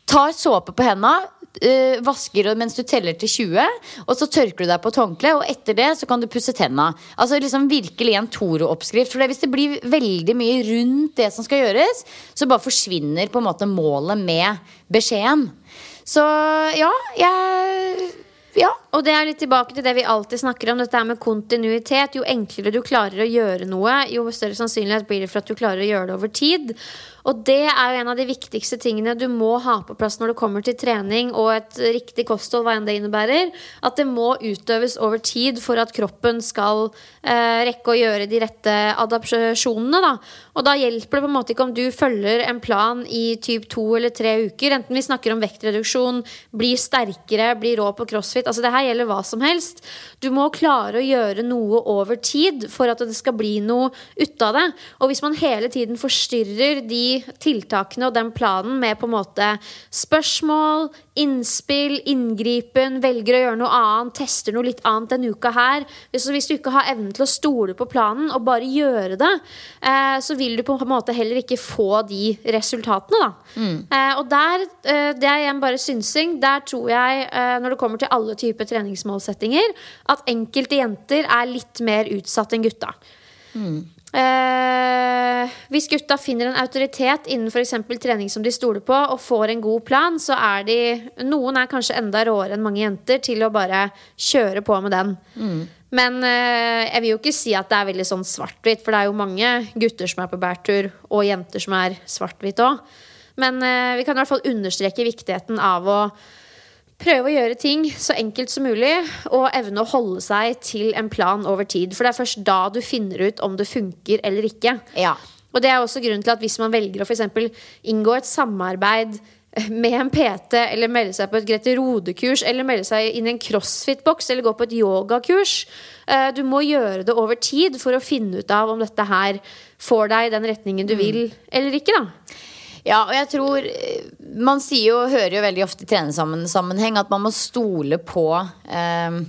tar såpe på henda, eh, vasker mens du teller til 20, og så tørker du deg på et håndkle, og etter det så kan du pusse tenna. Altså liksom virkelig en Toro-oppskrift. For hvis det blir veldig mye rundt det som skal gjøres, så bare forsvinner på en måte målet med beskjeden. Så ja, jeg ja. Og det er litt tilbake til det vi alltid snakker om, dette med kontinuitet. Jo enklere du klarer å gjøre noe, jo større sannsynlighet blir det for at du klarer å gjøre det over tid. Og det er jo en av de viktigste tingene du må ha på plass når det kommer til trening og et riktig kosthold, hva enn det innebærer. At det må utøves over tid for at kroppen skal eh, rekke å gjøre de rette adapsjonene. Da. Og da hjelper det på en måte ikke om du følger en plan i typ to eller tre uker. Enten vi snakker om vektreduksjon, blir sterkere, blir rå på crossfit. Altså det her gjelder hva som helst. Du må klare å gjøre noe over tid for at det skal bli noe ut av det. Og hvis man hele tiden forstyrrer de tiltakene og den planen med på en måte spørsmål, innspill, inngripen, velger å gjøre noe annet, tester noe litt annet denne uka her Hvis, hvis du ikke har evnen til å stole på planen og bare gjøre det, eh, så vil du på en måte heller ikke få de resultatene, da. Mm. Eh, og der, eh, det er igjen bare synsing. Der tror jeg, når det kommer til alle typer treningsmålsettinger, at enkelte jenter er litt mer utsatt enn gutta. Mm. Eh, hvis gutta finner en autoritet innen f.eks. trening som de stoler på, og får en god plan, så er de Noen er kanskje enda råere enn mange jenter til å bare kjøre på med den. Mm. Men eh, jeg vil jo ikke si at det er veldig sånn svart-hvitt, for det er jo mange gutter som er på bærtur, og jenter som er svart-hvitt òg. Men eh, vi kan i hvert fall understreke viktigheten av å prøve å gjøre ting så enkelt som mulig, og evne å holde seg til en plan over tid. For det er først da du finner ut om det funker eller ikke. Ja. Og det er også grunnen til at hvis man velger å f.eks. inngå et samarbeid med en PT, eller melde seg på et Grete Rode-kurs, eller melde seg inn i en crossfit-boks, eller gå på et yogakurs. Eh, du må gjøre det over tid for å finne ut av om dette her får deg i den retningen du mm. vil, eller ikke. da ja, og jeg tror eh, Man sier jo, hører jo veldig ofte i trenersammenheng at man må stole på eh,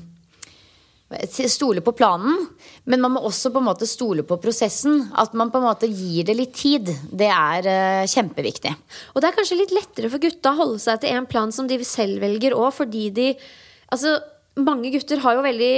Stole på planen, men man må også på en måte stole på prosessen. At man på en måte gir det litt tid. Det er eh, kjempeviktig. Og det er kanskje litt lettere for gutta å holde seg til en plan som de selv velger òg, fordi de Altså, mange gutter har jo veldig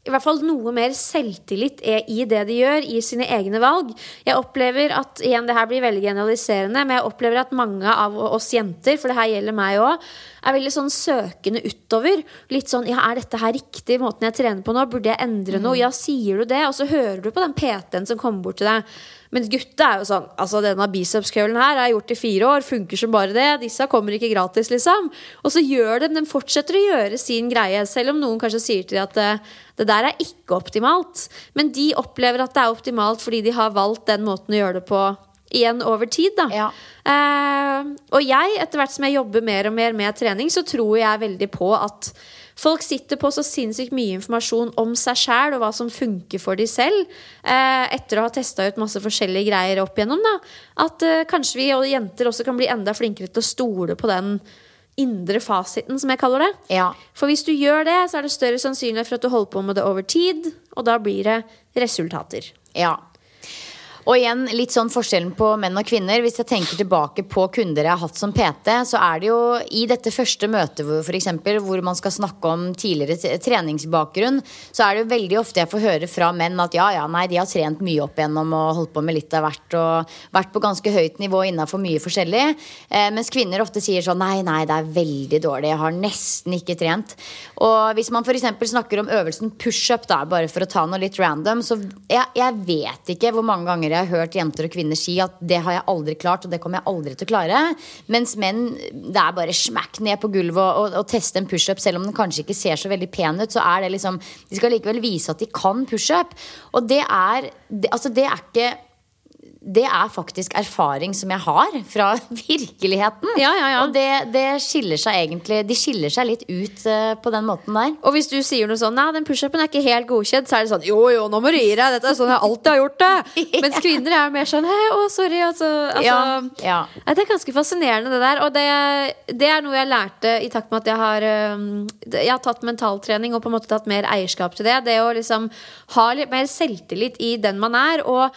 i hvert fall noe mer selvtillit i det de gjør, i sine egne valg. Jeg opplever at igjen, det her blir veldig generaliserende, men jeg opplever at mange av oss jenter, for det her gjelder meg òg, er veldig sånn søkende utover. Litt sånn ja, er dette her riktig, måten jeg trener på nå? Burde jeg endre noe? Mm. Ja, sier du det? Og så hører du på den PT-en som kommer bort til deg. Mens gutta er jo sånn Altså, denne bicepskølen her er gjort i fire år, funker som bare det. Disse kommer ikke gratis, liksom. Og så gjør de, de fortsetter å gjøre sin greie, selv om noen kanskje sier til dem at uh, det der er ikke optimalt. Men de opplever at det er optimalt fordi de har valgt den måten å gjøre det på igjen over tid. Da. Ja. Uh, og jeg, etter hvert som jeg jobber mer og mer med trening, så tror jeg veldig på at Folk sitter på så sinnssykt mye informasjon om seg sjæl og hva som funker for de selv, eh, etter å ha testa ut masse forskjellige greier opp igjennom. Da. At eh, kanskje vi og jenter også kan bli enda flinkere til å stole på den indre fasiten, som jeg kaller det. Ja. For hvis du gjør det, så er det større sannsynlighet for at du holder på med det over tid, og da blir det resultater. Ja. Og igjen litt sånn forskjellen på menn og kvinner. Hvis jeg tenker tilbake på kunder jeg har hatt som PT, så er det jo i dette første møtet for eksempel, hvor man skal snakke om tidligere treningsbakgrunn, så er det jo veldig ofte jeg får høre fra menn at ja, ja, nei, de har trent mye opp igjennom og holdt på med litt av hvert og vært på ganske høyt nivå innafor mye forskjellig. Eh, mens kvinner ofte sier sånn nei, nei, det er veldig dårlig, jeg har nesten ikke trent. Og hvis man f.eks. snakker om øvelsen pushup, bare for å ta noe litt random, så jeg, jeg vet ikke hvor mange ganger jeg har hørt jenter og kvinner si at det har jeg aldri klart, og det kommer jeg aldri til å klare. Mens menn, det er bare smakk ned på gulvet og, og, og teste en pushup, selv om den kanskje ikke ser så veldig pen ut. Så er det liksom De skal likevel vise at de kan pushup. Og det er det, Altså, det er ikke det er faktisk erfaring som jeg har fra virkeligheten. Ja, ja, ja. Og det, det, skiller seg egentlig De skiller seg litt ut uh, på den måten der. Og hvis du sier noe sånn Nei, den pushupen er ikke helt godkjent, så er det sånn Jo, jo, nå må du gi deg. Dette er sånn jeg alltid har gjort det. Mens kvinner er mer sånn Hei, å, sorry. Altså, altså Det er ganske fascinerende, det der. Og det, det, er noe jeg lærte i takt med at jeg har um, Jeg har tatt mentaltrening og på en måte tatt mer eierskap til det. Det å liksom ha litt mer selvtillit i den man er. Og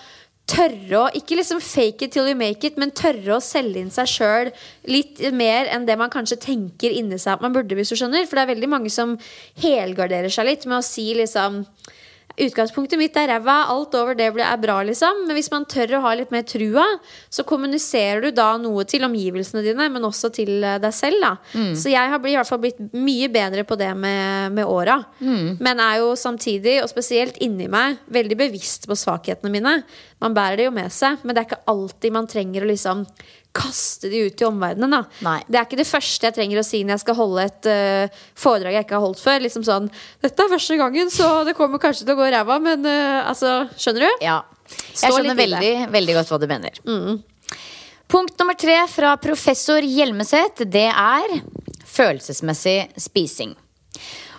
tørre å Ikke liksom fake it till you make it, men tørre å selge inn seg sjøl litt mer enn det man kanskje tenker inni seg at man burde, hvis du skjønner. For det er veldig mange som helgarderer seg litt med å si liksom Utgangspunktet mitt er ræva, alt over det er bra, liksom. Men hvis man tør å ha litt mer trua, så kommuniserer du da noe til omgivelsene dine, men også til eh, deg selv, da. Så jeg har blitt, i hvert fall blitt mye bedre på det med, med åra. Men er jo samtidig, og spesielt inni meg, veldig bevisst på svakhetene mine. Man bærer det jo med seg, men det er ikke alltid man trenger å liksom kaste de ut til omverdenen. da Nei. Det er ikke det første jeg trenger å si når jeg skal holde et uh, foredrag jeg ikke har holdt før. Liksom sånn, Dette er første gangen, så det kommer kanskje til å gå ræva, men uh, altså Skjønner du? Ja. Stå Jeg skjønner i det. veldig, veldig godt hva du mener. Punkt nummer tre fra professor Hjelmeset, det er følelsesmessig spising.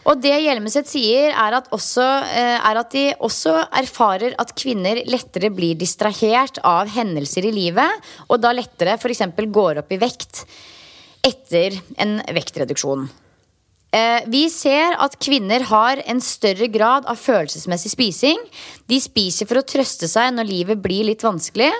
Og det Hjelmeset sier, er at, også, eh, er at de også erfarer at kvinner lettere blir distrahert av hendelser i livet, og da lettere f.eks. går opp i vekt etter en vektreduksjon. Eh, Vi ser at kvinner har en større grad av følelsesmessig spising. De spiser for å trøste seg når livet blir litt vanskelig.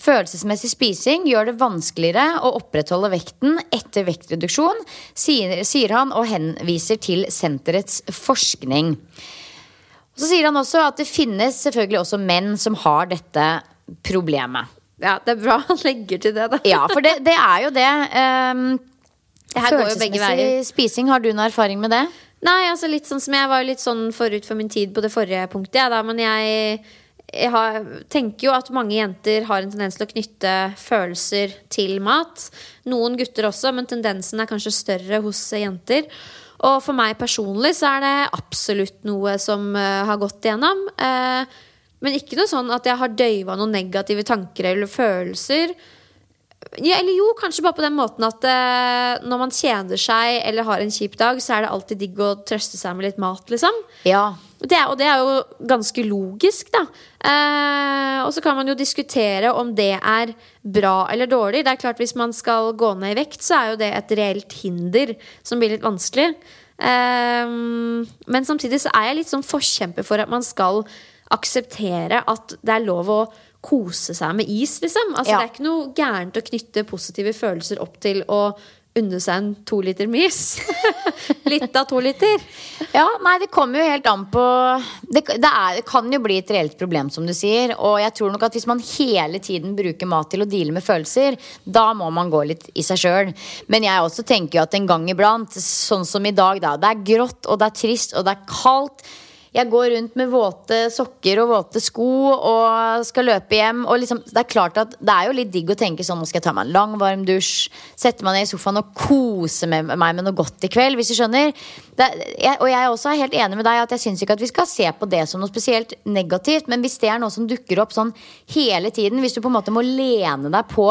Følelsesmessig spising gjør det vanskeligere å opprettholde vekten etter vektreduksjon, sier, sier han og henviser til senterets forskning. Så sier han også at det finnes selvfølgelig også menn som har dette problemet. Ja, Det er bra han legger til det, da. Ja, for det, det er jo det. Um, Det her går jo begge veier. Spising, har du noe erfaring med det? Nei, altså litt sånn som jeg var litt sånn forut for min tid på det forrige punktet, jeg, da, men jeg, jeg har, tenker jo at mange jenter har en tendens til å knytte følelser til mat. Noen gutter også, men tendensen er kanskje større hos jenter. Og for meg personlig så er det absolutt noe som uh, har gått igjennom. Uh, men ikke noe sånn at jeg har døyva noen negative tanker eller følelser. Ja, eller jo, kanskje bare på den måten at eh, når man kjeder seg eller har en kjip dag, så er det alltid digg å trøste seg med litt mat, liksom. Ja. Det er, og det er jo ganske logisk, da. Eh, og så kan man jo diskutere om det er bra eller dårlig. Det er klart Hvis man skal gå ned i vekt, så er jo det et reelt hinder som blir litt vanskelig. Eh, men samtidig så er jeg litt sånn forkjemper for at man skal akseptere at det er lov å kose seg med is, liksom. Altså, Ja. Det er ikke noe gærent å knytte positive følelser opp til å unne seg en to liter med is. litt av to liter. Ja, nei, det kommer jo helt an på det, det, er, det kan jo bli et reelt problem, som du sier. Og jeg tror nok at hvis man hele tiden bruker mat til å deale med følelser, da må man gå litt i seg sjøl. Men jeg også tenker jo at en gang iblant, sånn som i dag, da. Det er grått, og det er trist, og det er kaldt. Jeg går rundt med våte sokker og våte sko og skal løpe hjem. Og liksom, det er klart at det er jo litt digg å tenke sånn Nå skal jeg ta meg en lang, varm dusj, sette meg ned i sofaen og kose med meg med noe godt i kveld, hvis du skjønner. Det, jeg, og jeg er også helt enig med deg at jeg syns ikke at vi skal se på det som noe spesielt negativt. Men hvis det er noe som dukker opp sånn hele tiden, hvis du på en måte må lene deg på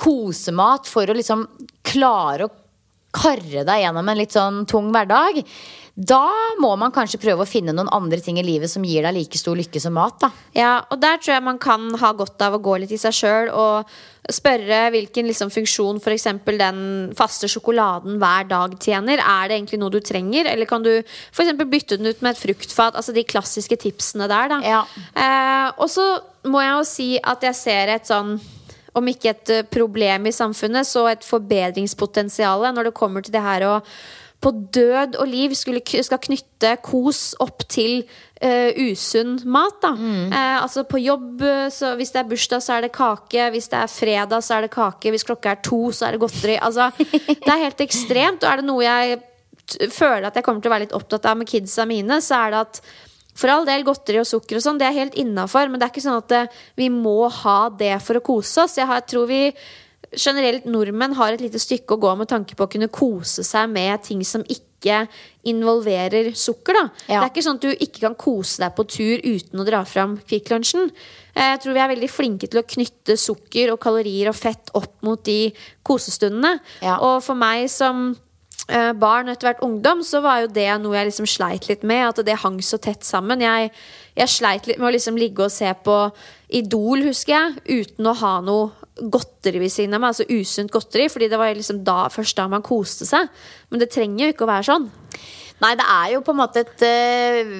kosemat for å liksom klare å karre deg gjennom en litt sånn tung hverdag, da må man kanskje prøve å finne noen andre ting i livet som gir deg like stor lykke som mat. da Ja, og der tror jeg man kan ha godt av å gå litt i seg sjøl og spørre hvilken liksom, funksjon f.eks. den faste sjokoladen hver dag tjener. Er det egentlig noe du trenger, eller kan du f.eks. bytte den ut med et fruktfat? Altså de klassiske tipsene der, da. Ja. Eh, og så må jeg jo si at jeg ser et sånn om ikke et eh, problem i samfunnet, så et forbedringspotensial når det kommer til det her å på død og liv skulle, skal knytte kos opp til uh, usunn mat. Da. Eh, altså på jobb, så hvis det er bursdag, så er det kake. Hvis det er fredag, så er det kake. Hvis klokka er to, så er det godteri. Altså, det er helt ekstremt. Og er det noe jeg føler at jeg kommer til å være litt opptatt av med kidsa mine, så er det at for all del, godteri og sukker og sånn, det er helt innafor, men det er ikke sånn at det, vi må ha det for å kose oss. Jeg, har, jeg tror vi generelt nordmenn har et lite stykke å gå med tanke på å kunne kose seg med ting som ikke involverer sukker. da Ja. Det er ikke sånn at du ikke kan kose deg på tur uten å dra fram Kvikk Lunsjen. Eh, Jeg tror vi er veldig flinke til å knytte sukker og kalorier og fett opp mot de kosestundene. Ja. Og for meg som eh, barn og etter hvert ungdom, så var jo det noe jeg liksom sleit litt med. At det hang så tett sammen. Jeg, jeg sleit litt med å liksom ligge og se på Idol, husker jeg, uten å ha noe godteri ved siden av meg, altså usunt godteri, fordi det var liksom da, først da man koste seg. Men det trenger jo ikke å være sånn. Nei, det er jo på en måte et, eh,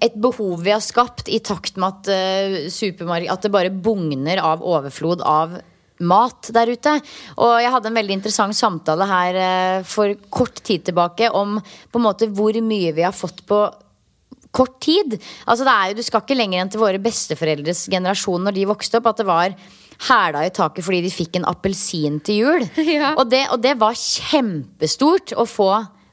et behov vi har skapt i takt med at, uh, at det bare bugner av overflod av mat der ute. Og jeg hadde en veldig interessant samtale her uh, for kort tid tilbake om på en måte hvor mye vi har fått på kort tid. Altså det er jo, Du skal ikke lenger enn til våre besteforeldres generasjon når de vokste opp, at det var hæla i taket fordi de fikk en appelsin til jul. Ja. Og, det, og, det, var kjempestort å få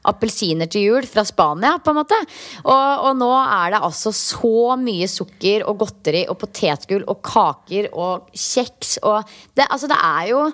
appelsiner til jul fra Spania, på en måte. Og, og, nå er det altså så mye sukker og godteri og potetgull og kaker og kjeks og det, Altså, det er jo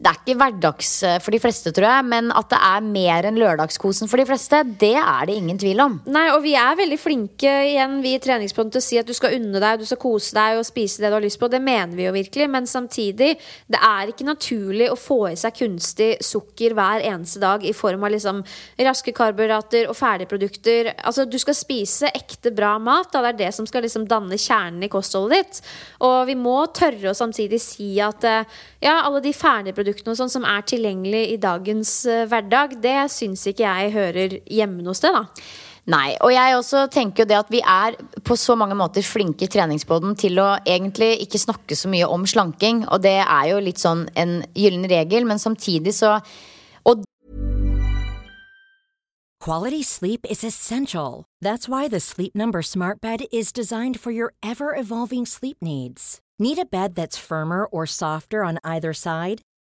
det er ikke hverdags eh, for de fleste, tror jeg, men at det er mer enn lørdagskosen for de fleste, det er det ingen tvil om. Nei, og vi er veldig flinke igjen, vi i treningspunktet til å si at du skal unne deg, du skal kose deg og spise det du har lyst på. Det mener vi jo virkelig, men samtidig, det er ikke naturlig å få i seg kunstig sukker hver eneste dag i form av liksom raske karbohydrater og ferdigprodukter. Altså, du skal spise ekte bra mat, da. det er det som skal liksom danne kjernen i kostholdet ditt. Og vi må tørre å samtidig si at eh, ja, alle de ferdigproduktene produktene sånn som er tilgjengelig i dagens uh, hverdag, det syns ikke jeg hører hjemme noe sted, da. Nei, og jeg også tenker jo det at vi er på så mange måter flinke i treningsboden til å egentlig ikke snakke så mye om slanking, og det er jo litt sånn en gyllen regel, men samtidig så og Quality sleep is essential. That's why the Sleep Number Smart Bed is designed for your ever evolving sleep needs. Need a bed that's firmer or softer on either side?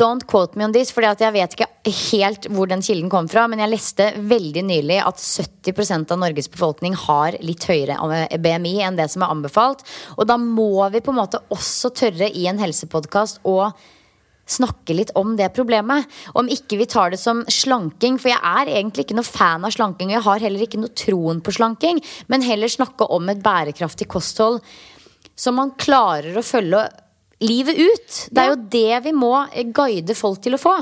Don't quote me on this, for jeg vet ikke helt hvor den kilden kom fra. Men jeg leste veldig nylig at 70% av Norges befolkning har litt høyere BMI enn det som er anbefalt. Og da må vi på en måte også tørre i en helsepodkast å snakke litt om det problemet. Om ikke vi tar det som slanking, for jeg er egentlig ikke noe fan av slanking. Og jeg har heller ikke noe troen på slanking, men heller snakke om et bærekraftig kosthold som man klarer å følge livet ut. Det er jo det vi må guide folk til å få.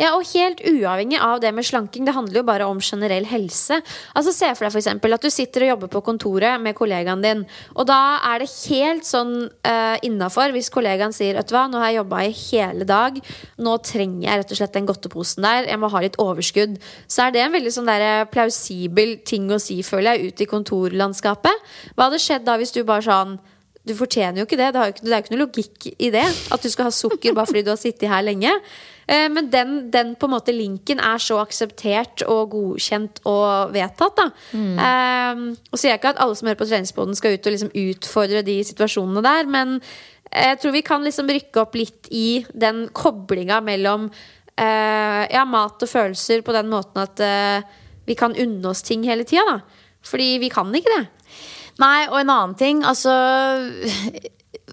Ja, og helt uavhengig av det med slanking, det handler jo bare om generell helse. Altså Se for deg f.eks. at du sitter og jobber på kontoret med kollegaen din. Og da er det helt sånn uh, innafor hvis kollegaen sier Vet du hva, nå har jeg jobba i hele dag. Nå trenger jeg rett og slett den godteposen der. Jeg må ha litt overskudd. Så er det en veldig sånn der eh, plausibel ting å si, føler jeg, ut i kontorlandskapet. Hva hadde skjedd da hvis du bare sånn du fortjener jo ikke det. Det, ikke, er jo ikke noe logikk i det. At du skal ha sukker bare fordi du har sittet her lenge. Eh, men den, den, på en måte linken er så akseptert og godkjent og vedtatt. Da. Mm. Um, og sier jeg ikke at alle som hører på treningsboden skal ut og liksom utfordre de situasjonene der, men jeg tror vi kan liksom rykke opp litt i den koblinga mellom uh, ja, mat og følelser på den måten at uh, vi kan unne oss ting hele tida. Fordi vi kan ikke det. Nei, og en annen ting, altså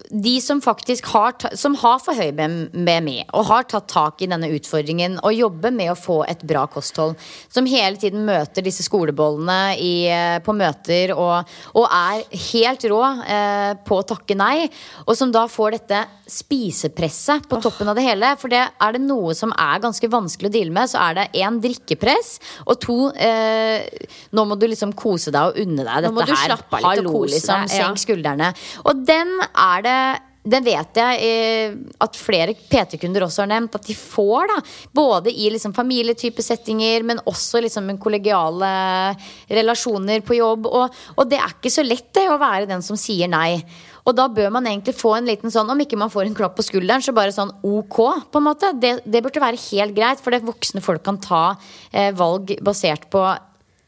de som faktisk har, som har for høy BMI og har tatt tak i denne utfordringen og jobber med å få et bra kosthold, som hele tiden møter disse skolebollene i, eh, på møter og, og er helt rå eh, på å takke nei, og som da får dette spisepresset på toppen av det hele. For det er det noe som er ganske vanskelig å deale med, så er det én drikkepress, og to eh, Nå må du liksom kose deg og unne deg Nå må dette du her. slappe av litt og Hallo, liksom. Senk skuldrene. Og den er det den vet jeg eh, at flere PT-kunder også har nevnt. At de får, da. Både i liksom familietypesettinger, men også liksom kollegiale relasjoner på jobb. Og, og det er ikke så lett det å være den som sier nei. Og da bør man egentlig få en liten sånn, om ikke man får en klapp på skulderen, så bare sånn ok, på en måte. Det, det burde være helt greit, for det voksne folk kan ta eh, valg basert på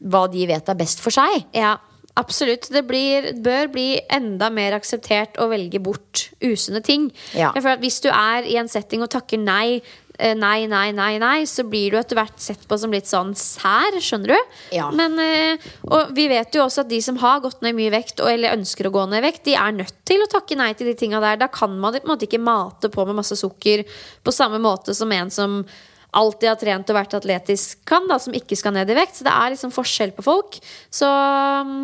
hva de vet er best for seg. Ja, absolutt. Det blir, bør bli enda mer akseptert å velge bort usunne ting. Ja. Hvis du er i en setting og takker nei, eh, nei, nei, nei, nei, så blir du etter hvert sett på som litt sånn sær, skjønner du? Ja. Men, eh, og vi vet jo også at de som har gått ned mye vekt, eller ønsker å gå ned i vekt, de er nødt til å takke nei til de tinga der. Da kan man på en måte ikke mate på med masse sukker på samme måte som en som alltid har trent og vært atletisk kan, da, som ikke skal ned i vekt. Så det er liksom forskjell på folk. Så mm,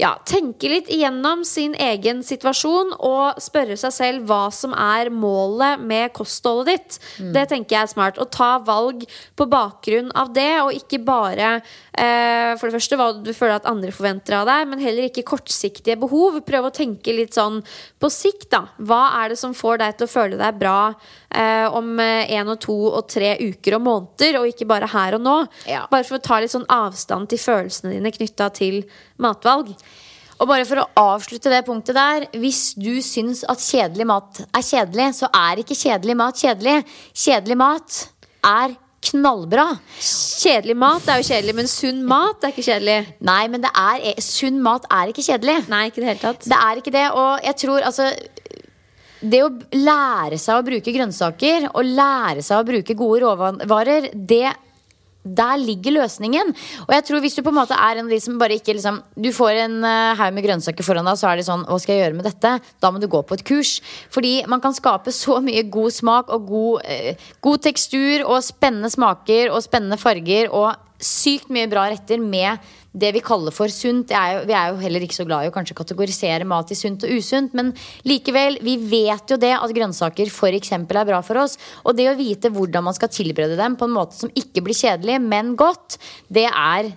ja, tenke litt igjennom sin egen situasjon og spørre seg selv hva som er målet med kostholdet ditt. Det tenker jeg er smart. Å ta valg på bakgrunn av det, og ikke bare eh, for det første hva du føler at andre forventer av deg, men heller ikke kortsiktige behov. Prøve å tenke litt sånn på sikt, da. Hva er det som får deg til å føle deg bra eh, om én og to og tre uker og måneder, og ikke bare her og nå? Ja. Bare for å ta litt sånn avstand til følelsene dine knytta til matvalg. Og bare for å avslutte det punktet der Hvis du syns at kjedelig mat er kjedelig, så er ikke kjedelig mat kjedelig. Kjedelig mat er knallbra. Kjedelig mat er jo kjedelig, men sunn mat er ikke kjedelig. Nei, men det er, sunn mat er ikke kjedelig. Nei, ikke det hele tatt. Det er ikke det, og jeg tror altså det å lære seg å bruke grønnsaker og lære seg å bruke gode råvarer, det der ligger løsningen. Og jeg tror hvis du på en måte er en av de som bare ikke liksom Du får en eh, haug med grønnsaker foran deg, så er det sånn Hva skal jeg gjøre med dette? Da må du gå på et kurs. Fordi man kan skape så mye god smak og god, eh, god tekstur og spennende smaker og spennende farger og sykt mye bra retter med det vi kaller for sunt. Det er jo, vi er jo heller ikke så glad i å kanskje kategorisere mat i sunt og usunt, men likevel, vi vet jo det at grønnsaker f.eks. er bra for oss. Og det å vite hvordan man skal tilberede dem på en måte som ikke blir kjedelig, men godt, det er,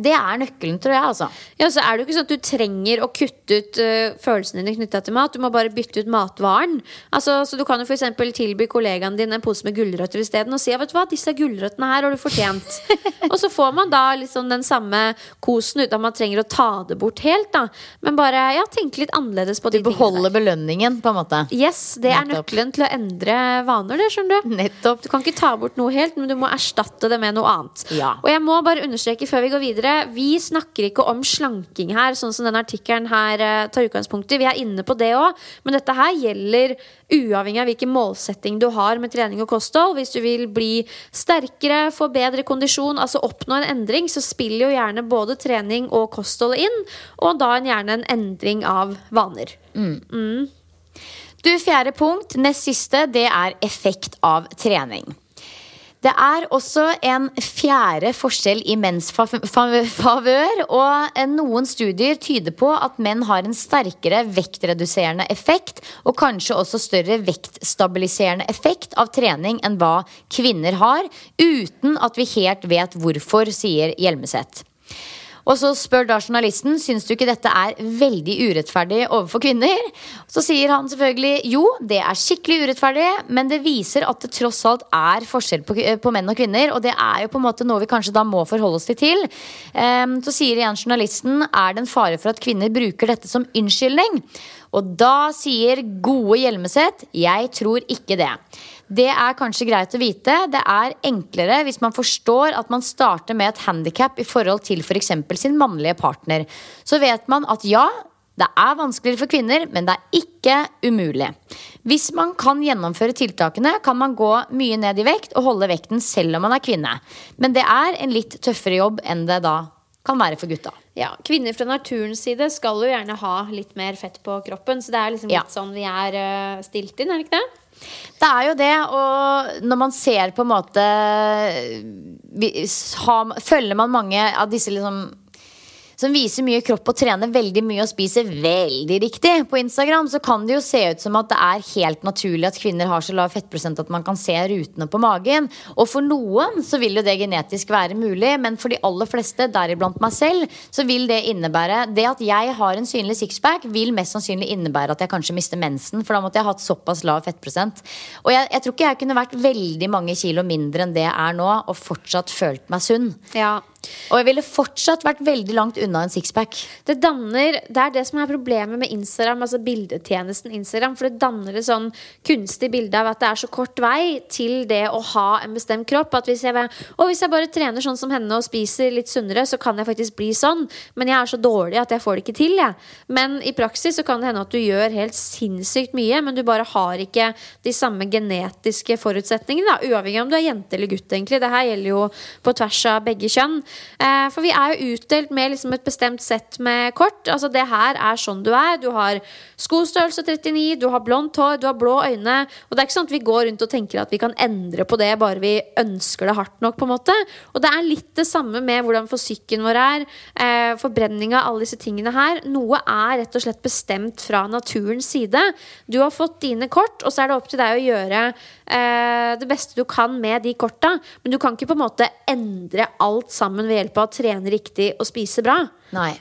det er nøkkelen, tror jeg, altså. Ja, så er det jo ikke sånn at du trenger å kutte ut uh, følelsene dine knytta til mat. Du må bare bytte ut matvaren. Altså, så du kan jo f.eks. tilby kollegaen din en pose med gulrøtter isteden og si vet du hva, disse gulrøttene her har du fortjent. og så får man da liksom den samme kosen uten at man trenger å ta det bort helt, da. Men bare ja, tenke litt annerledes på de tingene Du beholder belønningen, på en måte. Yes, det er Nettopp. nøkkelen til å endre vaner, det, skjønner du. Nettopp. Du kan ikke ta bort noe helt, men du må erstatte det med noe annet. Ja. Og jeg må bare understreke før vi går videre, vi snakker ikke om slanking her, sånn som denne artikkelen her eh, tar utgangspunkt i. Vi er inne på det òg, men dette her gjelder uavhengig av hvilken målsetting du har med trening og kosthold. Hvis du vil bli sterkere, få bedre kondisjon, altså oppnå en endring, så spiller jo gjerne både trening og kosthold inn, og da en gjerne en endring av vaner. Du, fjerde punkt, nest siste, det er effekt av trening. Det er også en fjerde forskjell i menns fa- fa- favør, og noen studier tyder på at menn har en sterkere vektreduserende effekt, og kanskje også større vektstabiliserende effekt av trening enn hva kvinner har, uten at vi helt vet hvorfor, sier Hjelmeset. Og så spør da journalisten Syns du ikke dette er veldig urettferdig overfor kvinner. Så sier han selvfølgelig jo, det er skikkelig urettferdig, men det viser at det tross alt er forskjell på, på menn og kvinner. Og det er jo på en måte noe vi kanskje da må forholde oss litt til. Um, så sier igjen journalisten er det en fare for at kvinner bruker dette som unnskyldning. Og da sier gode Hjelmeset jeg tror ikke det. Det er kanskje greit å vite. Det er enklere hvis man forstår at man starter med et handikap i forhold til f.eks. sin mannlige partner. Så vet man at ja, det er vanskeligere for kvinner, men det er ikke umulig. Hvis man kan gjennomføre tiltakene, kan man gå mye ned i vekt og holde vekten selv om man er kvinne. Men det er en litt tøffere jobb enn det da kan være for gutta. Ja, Kvinner fra naturens side skal jo gjerne ha litt mer fett på kroppen. Så det er liksom Ja. litt sånn vi er eh, stilt inn, er det ikke det? Det er jo det, og når man ser på en måte Følger man mange av disse liksom som viser mye kropp og trener veldig mye og spiser veldig riktig på Instagram, så kan det jo se ut som at det er helt naturlig at kvinner har så lav fettprosent at man kan se rutene på magen. Og for noen så vil jo det genetisk være mulig, men for de aller fleste, deriblant meg selv, så vil det innebære Det at jeg har en synlig sixpack, vil mest sannsynlig innebære at jeg kanskje mister mensen, for da måtte jeg hatt såpass lav fettprosent. Og jeg, jeg tror ikke jeg kunne vært veldig mange kilo mindre enn det jeg er nå, og fortsatt følt meg sunn. Ja. Og jeg ville fortsatt vært veldig langt unna en sixpack. Det det er det som er problemet med Instagram, altså bildetjenesten Instagram. For det danner et sånn kunstig bilde av at det er så kort vei til det å ha en bestemt kropp. At hvis jeg, bare- hvis jeg bare trener sånn som henne og spiser litt sunnere, så kan jeg faktisk bli sånn. Men jeg er så dårlig at jeg får det ikke til, jeg. Men i praksis så kan det hende at du gjør helt sinnssykt mye, men du bare har ikke de samme genetiske forutsetningene. Da. Uavhengig av om du er jente eller gutt, egentlig. Det her gjelder jo på tvers av begge kjønn. Eh, for vi er jo utdelt med liksom et bestemt sett med kort. Altså det her er sånn du er. Du har skostørrelse 39, du har blondt hår, du har blå øyne. Og det er ikke sånn at vi går rundt og tenker at vi kan endre på det bare vi ønsker det hardt nok. på en måte Og det er litt det samme med hvordan fysikken vår er. Eh, Forbrenninga, alle disse tingene her. Noe er rett og slett bestemt fra naturens side. Du har fått dine kort, og så er det opp til deg å gjøre det beste du kan med de korta. Men du kan ikke på en måte endre alt sammen ved hjelp av å trene riktig og spise bra. Nei.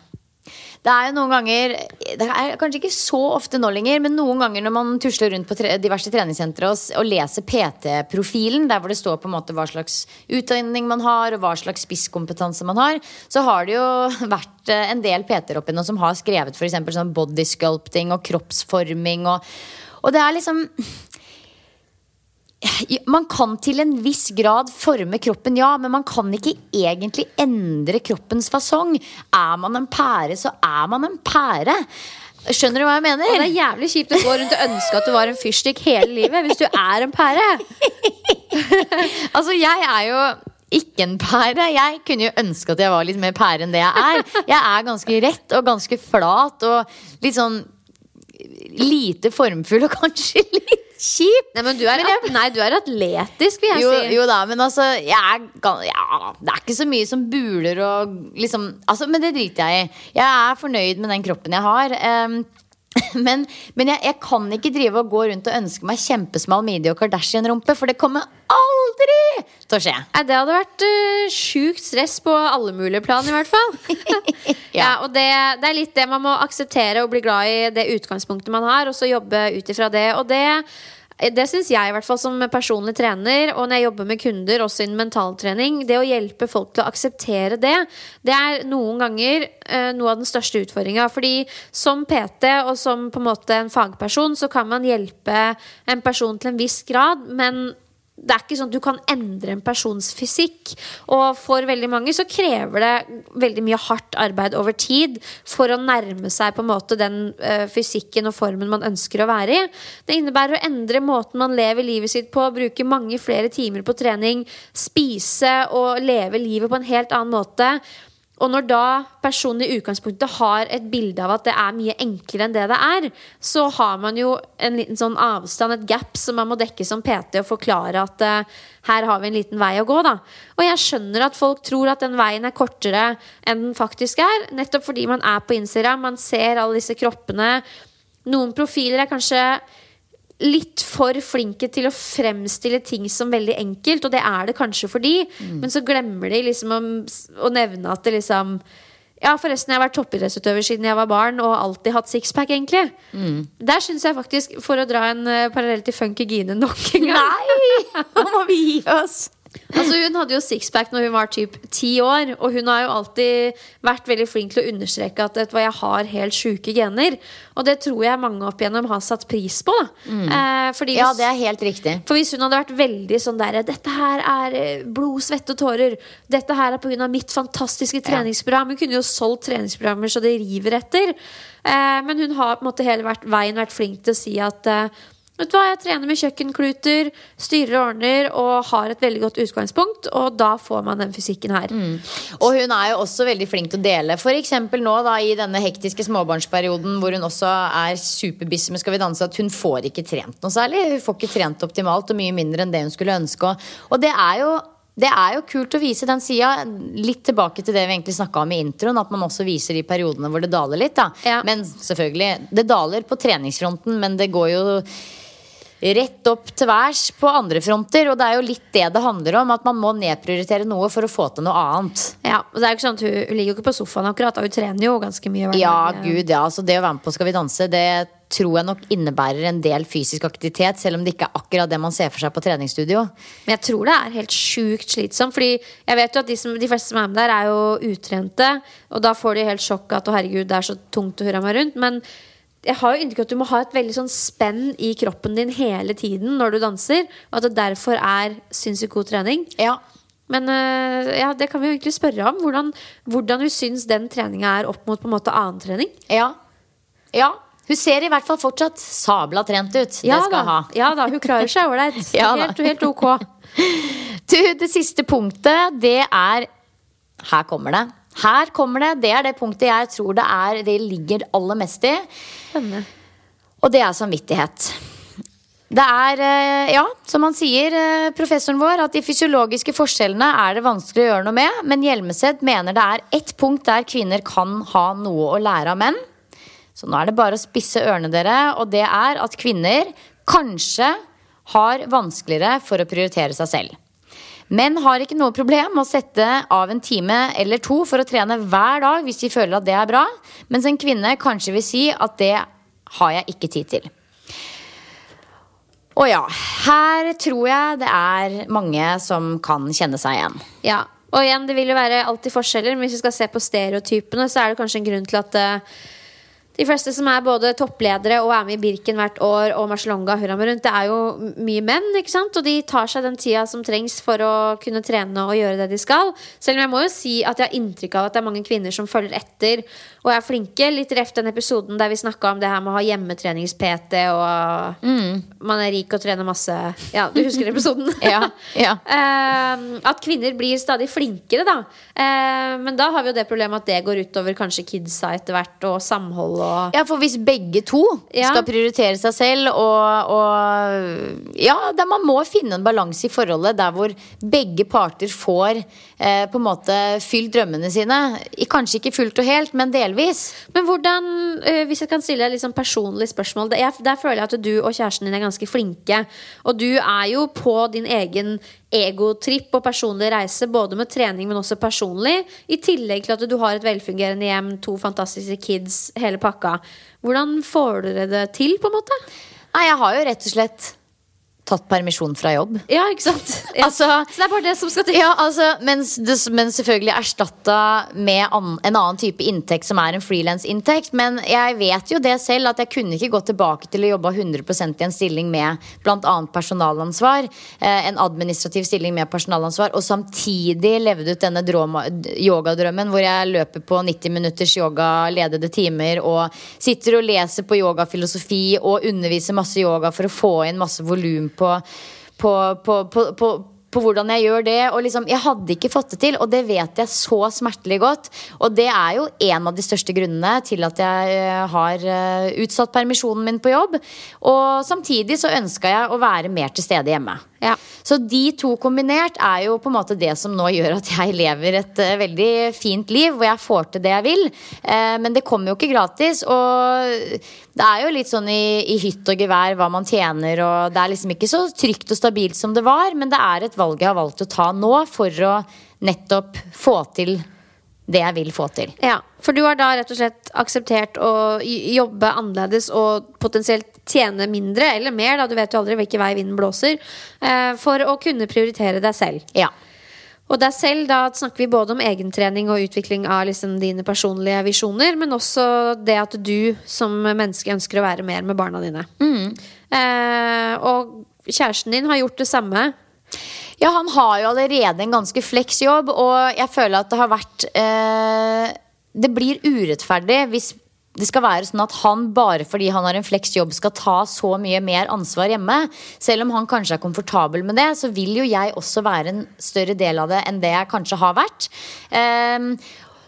Det er jo noen ganger Det er kanskje ikke så ofte nå lenger, men noen ganger når man tusler rundt på tre, diverse treningssentre og, og leser PT-profilen, der hvor det står på en måte hva slags utdanning man har, og hva slags spisskompetanse man har, så har det jo vært eh, en del PT-er oppi nå som har skrevet f.eks. sånn body sculpting og kroppsforming og, og det er liksom man kan til en viss grad forme kroppen, ja, men man kan ikke egentlig endre kroppens fasong. Er man en pære, så er man en pære. Skjønner du hva jeg mener? Og det er jævlig kjipt å gå rundt og ønske at du var en fyrstikk hele livet hvis du er en pære. Altså, jeg er jo ikke en pære. Jeg kunne jo ønske at jeg var litt mer pære enn det jeg er. Jeg er ganske rett og ganske flat og litt sånn lite formfull og kanskje litt kjip. Nei, men du er, at, nei, du er atletisk, vil jeg Jo, si. jo da, men altså jeg ja, Det er ikke så mye som buler og liksom altså, Men det driter jeg i. Jeg er fornøyd med den kroppen jeg har. Ehm, men men jeg, jeg kan ikke drive og gå rundt og ønske meg kjempesmal midje og Kardashian-rumpe, for det kommer aldri til å skje. Det hadde vært uh, sjukt stress på alle mulige plan, i hvert fall. ja. og det, det er litt det man må akseptere og bli glad i det utgangspunktet man har, og så jobbe ut ifra det. Og det det syns jeg, i hvert fall som personlig trener, og når jeg jobber med kunder, også innen mentaltrening, det å hjelpe folk til å akseptere det, det er noen ganger eh, noe av den største utfordringa. Fordi som PT og som på en måte en fagperson, så kan man hjelpe en person til en viss grad, men det er ikke sånn at du kan endre en persons fysikk. Og for veldig mange så krever det veldig mye hardt arbeid over tid for å nærme seg på en måte den eh, fysikken og formen man ønsker å være i. Det innebærer å endre måten man lever livet sitt på, bruke mange flere timer på trening, spise og leve livet på en helt annen måte. Og når da personen i utgangspunktet har et bilde av at det er mye enklere enn det det er, så har man jo en liten sånn avstand, et gap, som man må dekke som PT og forklare at uh, her har vi en liten vei å gå, da. Og jeg skjønner at folk tror at den veien er kortere enn den faktisk er, nettopp fordi man er på Instagram, man ser alle disse kroppene. Noen profiler er kanskje litt for flinke til å fremstille ting som veldig enkelt, og det er det kanskje for de, men så glemmer de liksom å, å nevne at det liksom ja, forresten, jeg har vært toppidrettsutøver siden jeg var barn og alltid hatt sixpack, egentlig. Der syns jeg faktisk, for å dra en uh, parallell til Funky Gine nok en gang Nei! Nå må vi gi oss. Altså Hun hadde jo sixpack når hun var typ ti år, og hun har jo alltid vært veldig flink til å understreke at vet jeg har helt sjuke gener. Og det tror jeg mange opp igjennom har satt pris på. da eh, fordi Ja, det er helt riktig. for hvis hun hadde vært veldig sånn der Dette her er eh, blod, svette og tårer. Dette her er pga. mitt fantastiske treningsprogram. Hun kunne jo solgt treningsprogrammer så det river etter. Eh, men hun har på en måte hele vært, veien vært flink til å si at eh, Vet du hva, jeg trener med kjøkkenkluter, styrer og ordner og har et veldig godt utgangspunkt. Og da får man den fysikken her. Og hun er jo også veldig flink til å dele. F.eks. nå da i denne hektiske småbarnsperioden hvor hun også er superbusy med Skal vi danse, at hun får ikke trent noe særlig. Hun får ikke trent optimalt og mye mindre enn det hun skulle ønske. Og det er jo det er jo kult å vise den sida. Litt tilbake til det vi egentlig snakka om i introen. At man også viser de periodene hvor det daler litt. Da. Ja. Men selvfølgelig, det daler på treningsfronten, men det går jo rett opp til værs på andre fronter. Og det er jo litt det det handler om. At man må nedprioritere noe for å få til noe annet. Ja, og det er jo ikke sånn at Hun, hun ligger jo ikke på sofaen akkurat, og hun trener jo ganske mye. hver Ja, gud, ja. Så det å være med på Skal vi danse, det tror jeg nok innebærer en del fysisk aktivitet. Selv om det ikke er akkurat det man ser for seg på treningsstudio. Men jeg tror det er helt sjukt slitsomt. Fordi jeg vet jo at de, som, de fleste som er med der, er jo utrente. Og da får de helt sjokk at å herregud, det er så tungt å høre meg rundt. Men jeg har jo inntrykk av at du må ha et veldig sånn spenn i kroppen din hele tiden når du danser. Og at det derfor er sinnssykt god trening. Ja. Men øh, ja, det kan vi jo egentlig spørre om. Hvordan, hvordan hun syns den treninga er opp mot på en måte annen trening. Ja. ja. Hun ser i hvert fall fortsatt sabla trent ut. Ja det skal da, ha. ja da, hun klarer seg ålreit. Ja helt, helt ok. Du, det siste punktet, det er Her kommer det. Her kommer det. Det er det punktet jeg tror det er det ligger aller mest i. Spennende. Og det er samvittighet. Det er, eh, ja, som han sier, eh, professoren vår, at de fysiologiske forskjellene er det vanskelig å gjøre noe med, men Hjelmeset mener det er ett punkt der kvinner kan ha noe å lære av menn. Så nå er det bare å spisse ørene dere, og det er at kvinner kanskje har vanskeligere for å prioritere seg selv. Menn har ikke noe problem med å sette av en time eller to for å trene hver dag hvis de føler at det er bra, mens en kvinne kanskje vil si at det har jeg ikke tid til. Og ja, her tror jeg det er mange som kan kjenne seg igjen. Ja, og igjen, det vil jo være alltid forskjeller, men hvis vi skal se på stereotypene, så er det kanskje en grunn til at eh, de fleste som er både toppledere og er med i Birken hvert år og Marcialonga og Hurra meg rundt, det er jo mye menn, ikke sant? Og de tar seg den tida som trengs for å kunne trene og gjøre det de skal. Selv om jeg må jo si at jeg har inntrykk av at det er mange kvinner som følger etter og er flinke. Litt reft den episoden der vi snakka om det her med å ha hjemmetrenings-PT og man er rik og trener masse. Ja, du husker episoden? Ja, ja. Uh, at kvinner blir stadig flinkere, da. Uh, men da har vi jo det problemet at det går utover kanskje kidsa etter hvert, og samhold og Ja, for hvis begge to Ja. skal prioritere seg selv og, og Ja, der man må finne en balanse i forholdet der hvor begge parter får eh, på en måte fylt drømmene sine. Kanskje ikke fullt og helt, men delvis. Men hvordan, eh, hvis jeg kan stille deg litt sånn personlig spørsmål det- jeg, Der føler jeg at du og kjæresten din er ganske flinke. Og du er jo på din egen egotripp og personlig reise, både med trening, men også personlig. I tillegg til at du har et velfungerende hjem, to fantastiske kids, hele pakka. Hvordan får dere det til, på en måte? Nei, jeg har jo rett og slett tatt permisjon fra jobb. Ja, ikke sant? Ja. Altså, Så det er bare det som skal til. Ja, altså, mens men selvfølgelig erstatta med an, en annen type inntekt som er en frilansinntekt. Men jeg vet jo det selv at jeg kunne ikke gå tilbake til å jobbe 100 i en stilling med bl.a. personalansvar. Eh, en administrativ stilling med personalansvar. Og samtidig levde ut denne drøma, yogadrømmen hvor jeg løper på 90 minutters yoga, ledede timer og sitter og leser på yogafilosofi og underviser masse yoga for å få inn masse volum på, på, på, på, på hvordan jeg gjør det. Og liksom, jeg hadde ikke fått det til, og det vet jeg så smertelig godt. Og det er jo en av de største grunnene til at jeg eh, har eh, utsatt permisjonen min på jobb. Og samtidig så ønska jeg å være mer til stede hjemme. Ja. Så de to kombinert er jo på en måte det som nå gjør at jeg lever et uh, veldig fint liv, hvor jeg får til det jeg vil. Uh, men det kommer jo ikke gratis. Og det er jo litt sånn i, i hytt og gevær hva man tjener, og det er liksom ikke så trygt og stabilt som det var, men det er et valg jeg har valgt å ta nå for å nettopp få til det jeg vil få til. Ja, For du har da rett og slett akseptert å jobbe annerledes og potensielt tjene mindre eller mer, da du vet jo aldri hvilken vei vinden blåser, eh, for å kunne prioritere deg selv. Ja. Og deg selv, da snakker vi både om egentrening og utvikling av liksom dine personlige visjoner, men også det at du som menneske ønsker å være mer med barna dine. Eh, og kjæresten din har gjort det samme. Ja, han har jo allerede en ganske fleks jobb, og jeg føler at det har vært eh, Det blir urettferdig hvis det skal være sånn at han bare fordi han har en fleks jobb skal ta så mye mer ansvar hjemme. Selv om han kanskje er komfortabel med det, så vil jo jeg også være en større del av det enn det jeg kanskje har vært. Um,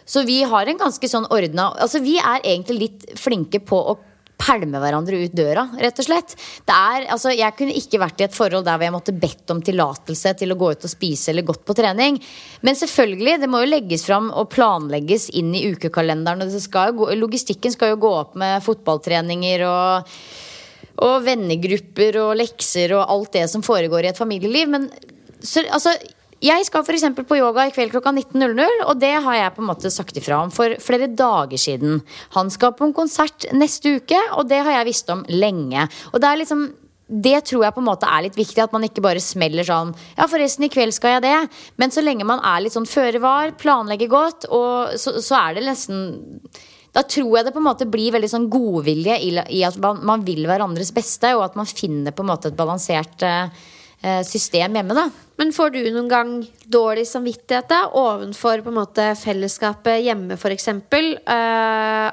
så vi har en ganske sånn ordna Altså vi er egentlig litt flinke på å pælme hverandre ut døra, rett og slett. Det er, altså, jeg kunne ikke vært i et forhold der hvor jeg måtte bedt om tillatelse til å gå ut og spise eller gått på trening. Men selvfølgelig, det må jo legges fram og planlegges inn i ukekalenderen. Og skal gå, logistikken skal jo gå opp med fotballtreninger og, og vennegrupper og lekser og alt det som foregår i et familieliv. Men så, altså jeg skal f.eks. på yoga i kveld klokka 19.00, og det har jeg på en måte sagt ifra om for flere dager siden. Han skal på en konsert neste uke, og det har jeg visst om lenge. Og det er liksom det tror jeg på en måte er litt viktig. At man ikke bare smeller sånn Ja, forresten, i kveld skal jeg det. Men så lenge man er litt sånn føre var, planlegger godt, og så, så, er det nesten da tror jeg det på en måte blir veldig sånn godvilje i, i at man, man, vil hverandres beste, og at man finner på en måte et balansert uh, system hjemme, da. Men får du noen gang dårlig samvittighet da, ovenfor på en måte fellesskapet hjemme, f.eks.? Uh,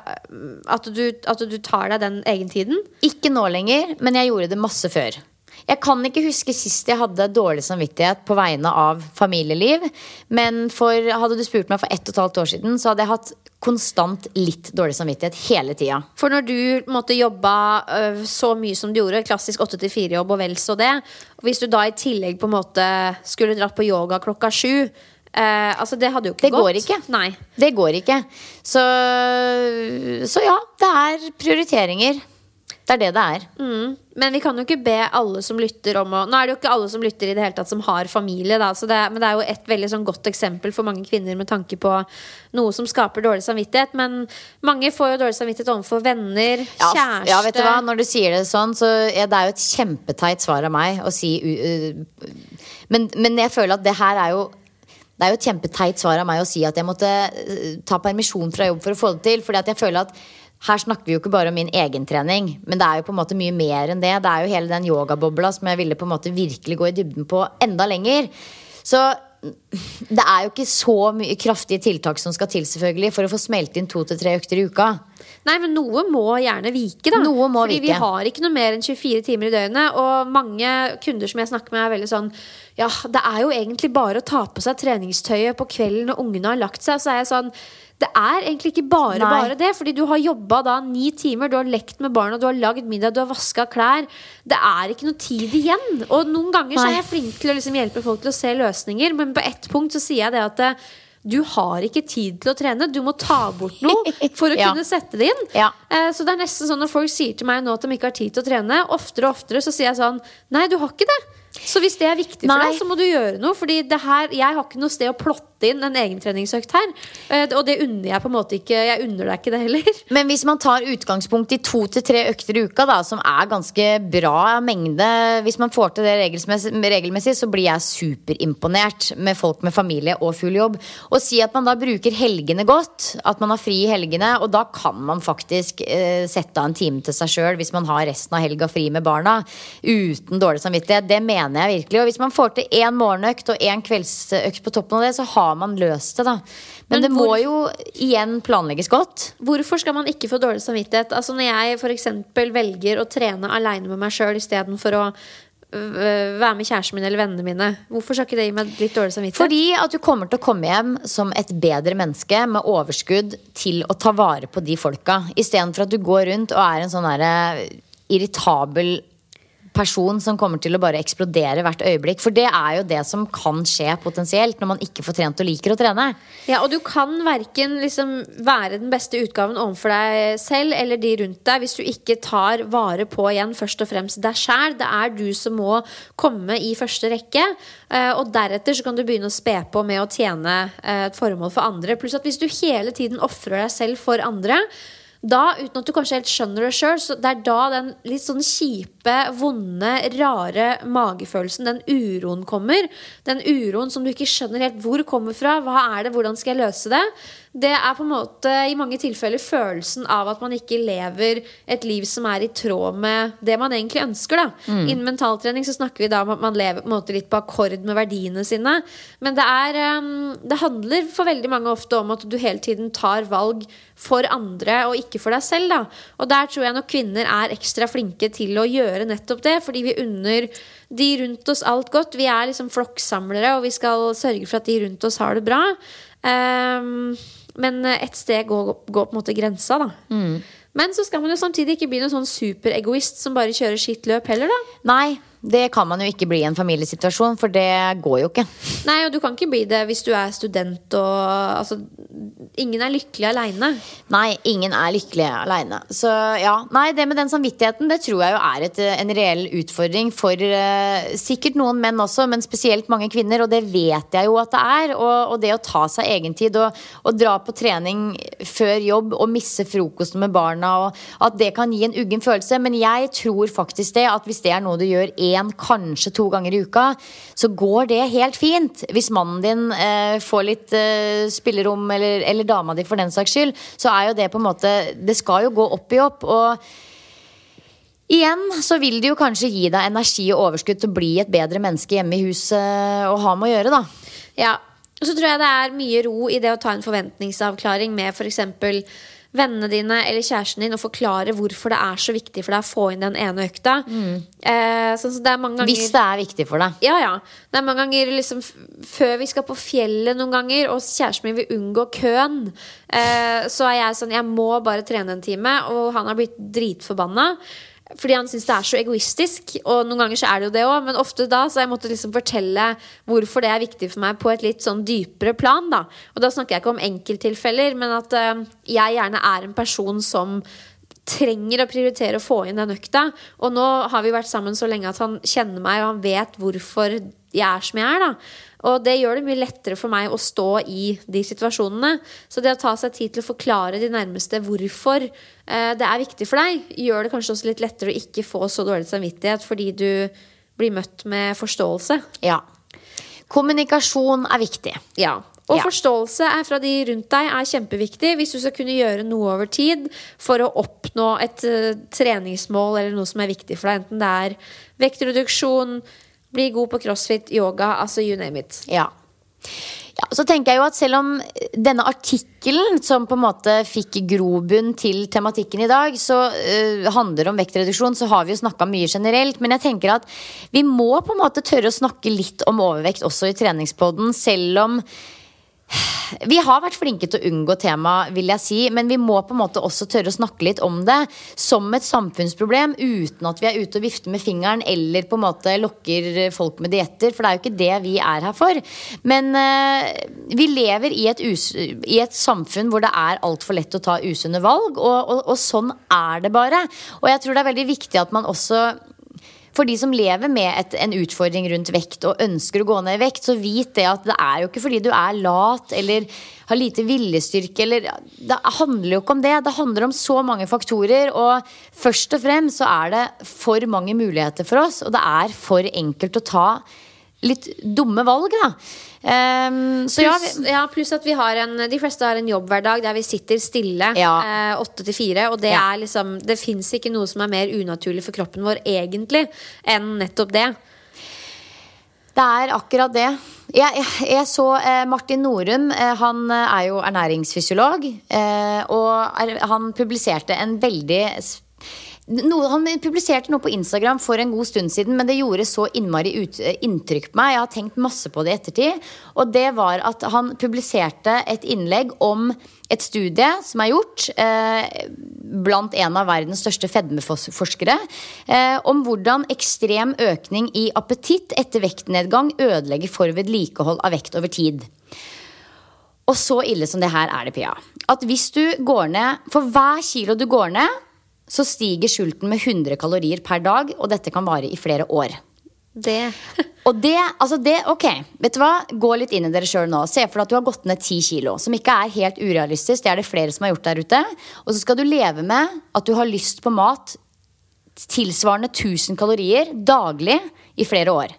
at, du, at du tar deg den egentiden? Ikke nå lenger, men jeg gjorde det masse før. Jeg kan ikke huske sist jeg hadde dårlig samvittighet på vegne av familieliv. Men for, hadde du spurt meg for ett og et halvt år siden, så hadde jeg hatt konstant litt dårlig samvittighet hele tida. For når du måtte jobbe øh, så mye som du gjorde, klassisk 8-4-jobb og vel så det, og hvis du da i tillegg på en måte skulle dratt på yoga klokka sju Eh, altså Det hadde jo ikke det gått. Går ikke. Nei. Det går ikke. Så, så ja, det er prioriteringer. Det er det det er. Mm. Men vi kan jo ikke be alle som lytter om å Nå er det jo ikke alle som lytter i det hele tatt som har familie, da, det, men det er jo et veldig sånn godt eksempel for mange kvinner med tanke på noe som skaper dårlig samvittighet. Men mange får jo dårlig samvittighet overfor venner, ja, kjæreste Ja, vet du hva, når du sier det sånn, så ja, det er jo et kjempeteit svar av meg å si uh, uh, men, men jeg føler at det her er jo det er jo et kjempeteit svar av meg å si at jeg måtte ta permisjon fra jobb for å få det til. Fordi at jeg føler at her snakker vi jo ikke bare om min egen trening, men det er jo på en måte mye mer enn det. Det er jo hele den yogabobla som jeg ville på en måte virkelig gå i dybden på enda lenger. Så det er jo ikke så mye kraftige tiltak som skal til selvfølgelig for å få smelt inn to til tre økter i uka. Nei, men noe må gjerne vike, da. Noe må Fordi vike. vi har ikke noe mer enn 24 timer i døgnet. Og mange kunder som jeg snakker med, er veldig sånn Ja, det er jo egentlig bare å ta på seg treningstøyet på kvelden når ungene har lagt seg. Så er jeg sånn det er egentlig ikke bare Nei. bare det. Fordi du har jobba da ni timer, du har lekt med barna, du har lagd middag, du har vaska klær. Det er ikke noe tid igjen. Og noen ganger så er jeg flink til å liksom hjelpe folk til å se løsninger, men på ett punkt så sier jeg det at eh, du har ikke tid til å trene. Du må ta bort noe for å ja. kunne sette det inn. Ja. Eh, så det er nesten sånn når folk sier til meg nå at de ikke har tid til å trene, oftere og oftere så sier jeg sånn Nei, du har ikke det. Så hvis det er viktig for Nei. deg, så må du gjøre noe. Fordi det her, jeg har ikke noe sted å plotte inn en egentreningsøkt her. Eh, og det unner jeg på en måte ikke. Jeg unner deg ikke det heller. Men hvis man tar utgangspunkt i to til tre økter i uka, da, som er ganske bra mengde Hvis man får til det regelmessig, regelmessig, så blir jeg superimponert med folk med familie og full jobb. Og si at man da bruker helgene godt, at man har fri i helgene, og da kan man faktisk eh, sette av en time til seg sjøl hvis man har resten av helga fri med barna, uten dårlig samvittighet. Det mener mener jeg virkelig. Og hvis man får til én morgenøkt og én kveldsøkt på toppen av det, så har man løst det, da. Men, Men det må jo igjen planlegges godt. Hvorfor skal man ikke få dårlig samvittighet? Altså Når jeg f.eks. velger å trene aleine med meg sjøl istedenfor å være med kjæresten min eller vennene mine. Hvorfor skal ikke det gi meg litt dårlig samvittighet? Fordi at du kommer til å komme hjem som et bedre menneske med overskudd til å ta vare på de folka. Istedenfor at du går rundt og er en sånn irritabel person som kommer til å bare eksplodere hvert øyeblikk. For det er jo det som kan skje potensielt når man ikke får trent og liker å trene. Ja, og du kan verken liksom være den beste utgaven overfor deg selv eller de rundt deg hvis du ikke tar vare på igjen først og fremst deg sjæl. Det er du som må komme i første rekke. Eh, og deretter så kan du begynne å spe på med å tjene eh, et formål for andre. Pluss at hvis du hele tiden ofrer deg selv for andre da, uten at du kanskje helt skjønner det sjøl, så det er da den litt sånn kjipe vonde, rare magefølelsen, den uroen kommer. Den uroen som du ikke skjønner helt hvor kommer fra. Hva er det, hvordan skal jeg løse det? Det er på en måte i mange tilfeller følelsen av at man ikke lever et liv som er i tråd med det man egentlig ønsker. Da. Mm. Innen mentaltrening så snakker vi da om at man lever på litt på akkord med verdiene sine. Men det, er, um, det handler for veldig mange ofte om at du hele tiden tar valg for andre og ikke for deg selv. Da. Og der tror jeg nok kvinner er ekstra flinke til å gjøre nettopp det, fordi vi unner de rundt oss alt godt. Vi er liksom flokksamlere, og vi skal sørge for at de rundt oss har det bra. Um, men et sted går, går, på en måte grensa, da. Mm. Men så skal man jo samtidig ikke bli noen sånn superegoist som bare kjører sitt løp heller, da. Nei, det kan man jo ikke bli i en familiesituasjon, for det går jo ikke. Nei, og du kan ikke bli det hvis du er student og Altså, ingen er lykkelig aleine. Nei, ingen er lykkelig aleine. Så ja. Nei, det med den samvittigheten, det tror jeg jo er et, en reell utfordring for uh, sikkert noen menn også, men spesielt mange kvinner, og det vet jeg jo at det er. Og, og det å ta seg egentid og, og dra på trening før jobb og misse frokosten med barna, og at det kan gi en uggen følelse. Men jeg tror faktisk det, at hvis det er noe du gjør én én, kanskje to ganger i uka, så går det helt fint. Hvis mannen din eh, får litt eh, spillerom, eller, eller, dama di for den saks skyld, så er jo det på en måte Det skal jo gå opp i opp. og Igjen så vil det jo kanskje gi deg energi og overskudd til å bli et bedre menneske hjemme i huset og ha med å gjøre, da. Ja, og så tror jeg det er mye ro i det å ta en forventningsavklaring med f.eks. For vennene dine eller kjæresten din og forklare hvorfor det er så viktig for deg å få inn den ene økta. Mm. Eh, så det ganger, Hvis det er viktig for deg. Ja, ja. Det er mange ganger liksom, før vi skal på fjellet noen ganger, og kjæresten min vil unngå køen, eh, så er jeg sånn Jeg må bare trene en time, og han har blitt dritforbanna. Fordi han syns det er så egoistisk. Og noen ganger så er det jo det òg, men ofte da så jeg måttet liksom fortelle hvorfor det er viktig for meg på et litt sånn dypere plan. da Og da snakker jeg ikke om enkelttilfeller, men at uh, jeg gjerne er en person som trenger å prioritere å få inn den økta. Og nå har vi vært sammen så lenge at han kjenner meg, og han vet hvorfor jeg er som jeg er. da og det gjør det mye lettere for meg å stå i de situasjonene. Så det å ta seg tid til å forklare de nærmeste hvorfor eh, det er viktig for deg, gjør det kanskje også litt lettere å ikke få så dårlig samvittighet fordi du blir møtt med forståelse. Ja. Kommunikasjon er viktig. Ja. Og ja. forståelse fra de rundt deg er kjempeviktig hvis du skal kunne gjøre noe over tid for å oppnå et uh, treningsmål eller noe som er viktig for deg. Enten det er vektreduksjon, bli god på crossfit, yoga, altså you name it. Ja. Ja, så tenker jeg jo at Selv om denne artikkelen som på en måte fikk grobunn til tematikken i dag, så uh, handler om vektreduksjon, så har vi jo snakka mye generelt. Men jeg tenker at vi må på en måte tørre å snakke litt om overvekt også i treningspodden, selv om vi har vært flinke til å unngå temaet, vil jeg si, men vi må på en måte også tørre å snakke litt om det som et samfunnsproblem, uten at vi er ute og vifter med fingeren eller på en måte lokker folk med dietter, for det er jo ikke det vi er her for. Men uh, vi lever i et, i et, samfunn hvor det er altfor lett å ta usunne valg, og, og, og sånn er det bare. Og jeg tror det er veldig viktig at man også for de som lever med et, en utfordring rundt vekt og ønsker å gå ned i vekt, så vit det at det er jo ikke fordi du er lat eller har lite viljestyrke eller Det handler jo ikke om det. Det handler om så mange faktorer. Og først og fremst så er det for mange muligheter for oss, og det er for enkelt å ta litt dumme valg, da. Um, så pluss, ja, ja, pluss at vi har en, de fleste har en jobbhverdag der vi sitter stille eh, åtte til fire. Og det ja. er liksom Det fins ikke noe som er mer unaturlig for kroppen vår egentlig enn nettopp det. Det er akkurat det. Jeg, jeg, jeg så eh, Martin Norum. Eh, han eh, er jo ernæringsfysiolog. Eh, og er, han publiserte en veldig noe, han publiserte noe på Instagram for en god stund siden, men det gjorde så innmari ut, inntrykk på meg. Jeg har tenkt masse på det i ettertid. Og det var at han publiserte et innlegg om et studie som er gjort eh, blant en av verdens største fedmeforskere, eh, om hvordan ekstrem økning i appetitt etter vektnedgang ødelegger for vedlikehold av vekt over tid. Og så ille som det her er det, Pia. At hvis du går ned For hver kilo du går ned så stiger sulten med 100 kalorier per dag, og dette kan vare i flere år. Det. og det, altså det, ok, vet du hva? Gå litt inn i dere sjøl nå. Se for deg at du har gått ned 10 kilo, som ikke er helt urealistisk. Det er det flere som har gjort der ute. Og så skal du leve med at du har lyst på mat tilsvarende 1000 kalorier daglig i flere år.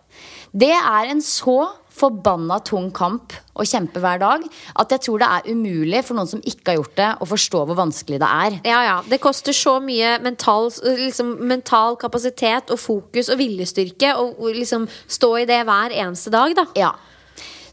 Det er en så forbanna tung kamp å kjempe hver dag at jeg tror det er umulig for noen som ikke har gjort det, å forstå hvor vanskelig det er. Ja, ja. Det koster så mye mental, liksom, mental kapasitet og fokus og viljestyrke å liksom stå i det hver eneste dag, da. Ja.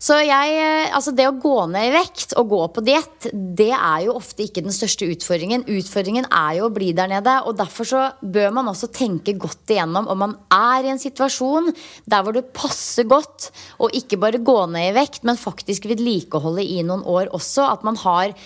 Så jeg, eh, altså det å gå ned i vekt og gå på diett, det er jo ofte ikke den største utfordringen. Utfordringen er jo å bli der nede. Og derfor så bør man også tenke godt igjennom om man er i en situasjon der hvor det passer godt å ikke bare gå ned i vekt, men faktisk vedlikeholde i noen år også. At man har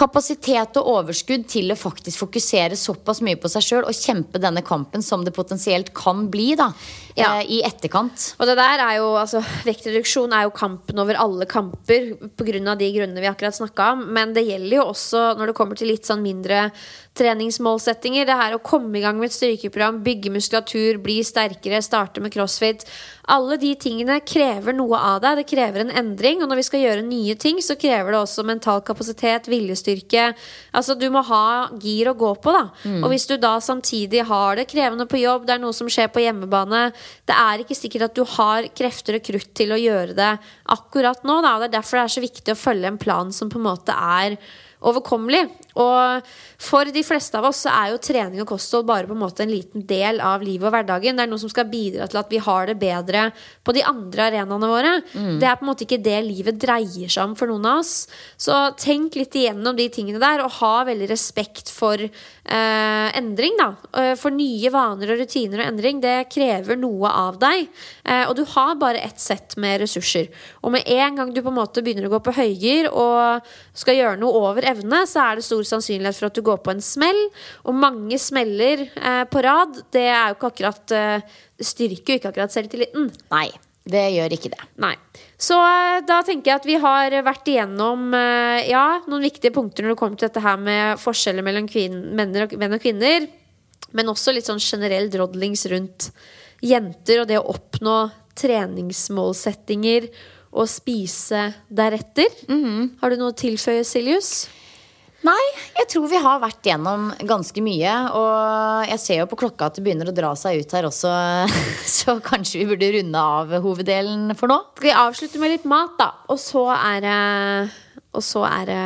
kapasitet og overskudd til å faktisk fokusere såpass mye på seg sjøl og kjempe denne kampen som det potensielt kan bli da, Ja. eh, i etterkant. Og det der er jo, altså, Vektreduksjon er jo kampen over alle kamper pga. de grunnene vi akkurat snakka om. Men det gjelder jo også når det kommer til litt sånn mindre treningsmålsettinger. Det her å komme i gang med et styrkeprogram, bygge muskulatur, bli sterkere, starte med crossfit. Alle de tingene krever noe av deg. Det krever en endring. Og når vi skal gjøre nye ting, så krever det også mental kapasitet, viljestyrke. Altså Du må ha gir å gå på. da Og hvis du da samtidig har det krevende på jobb, det er noe som skjer på hjemmebane Det er ikke sikkert at du har krefter og krutt til å gjøre det akkurat nå. Da. Det er derfor det er så viktig å følge en plan som på en måte er overkommelig. Og for de fleste av oss så er jo trening og kosthold bare på en måte en liten del av livet og hverdagen. Det er noe som skal bidra til at vi har det bedre på de andre arenaene våre. Det er på en måte ikke det livet dreier seg om for noen av oss. Så tenk litt igjennom de tingene der, og ha veldig respekt for eh, endring, da. Eh, For nye vaner og rutiner og endring, det krever noe av deg. Eh, og du har bare ett sett med ressurser. Og med en gang du på en måte begynner å gå på høygir og skal gjøre noe over evne, så er det stor sannsynlighet for at du går på en smell. Og mange smeller eh, på rad, det er jo ikke akkurat eh, styrker jo ikke akkurat selvtilliten. Nei, det gjør ikke det. Nei. Så eh, da tenker jeg at vi har vært igjennom eh, ja, noen viktige punkter når det kommer til dette her med forskjeller mellom menn, og, menn og kvinner. Men også litt sånn generell drodlings rundt jenter og det å oppnå treningsmålsettinger og spise deretter. Har du noe å tilføye, Siljus? Nei, jeg tror vi har vært gjennom ganske mye. Og jeg ser jo på klokka at det begynner å dra seg ut her også, så kanskje vi burde runde av hoveddelen for nå. Skal vi avslutte med litt mat, da? Og så er det Og så er det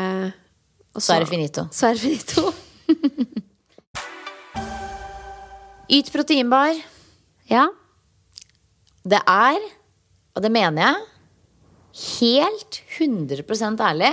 og Så er det finito. Så er det finito. Yt proteinbar. Ja. Det er, og det mener jeg, helt 100% ærlig,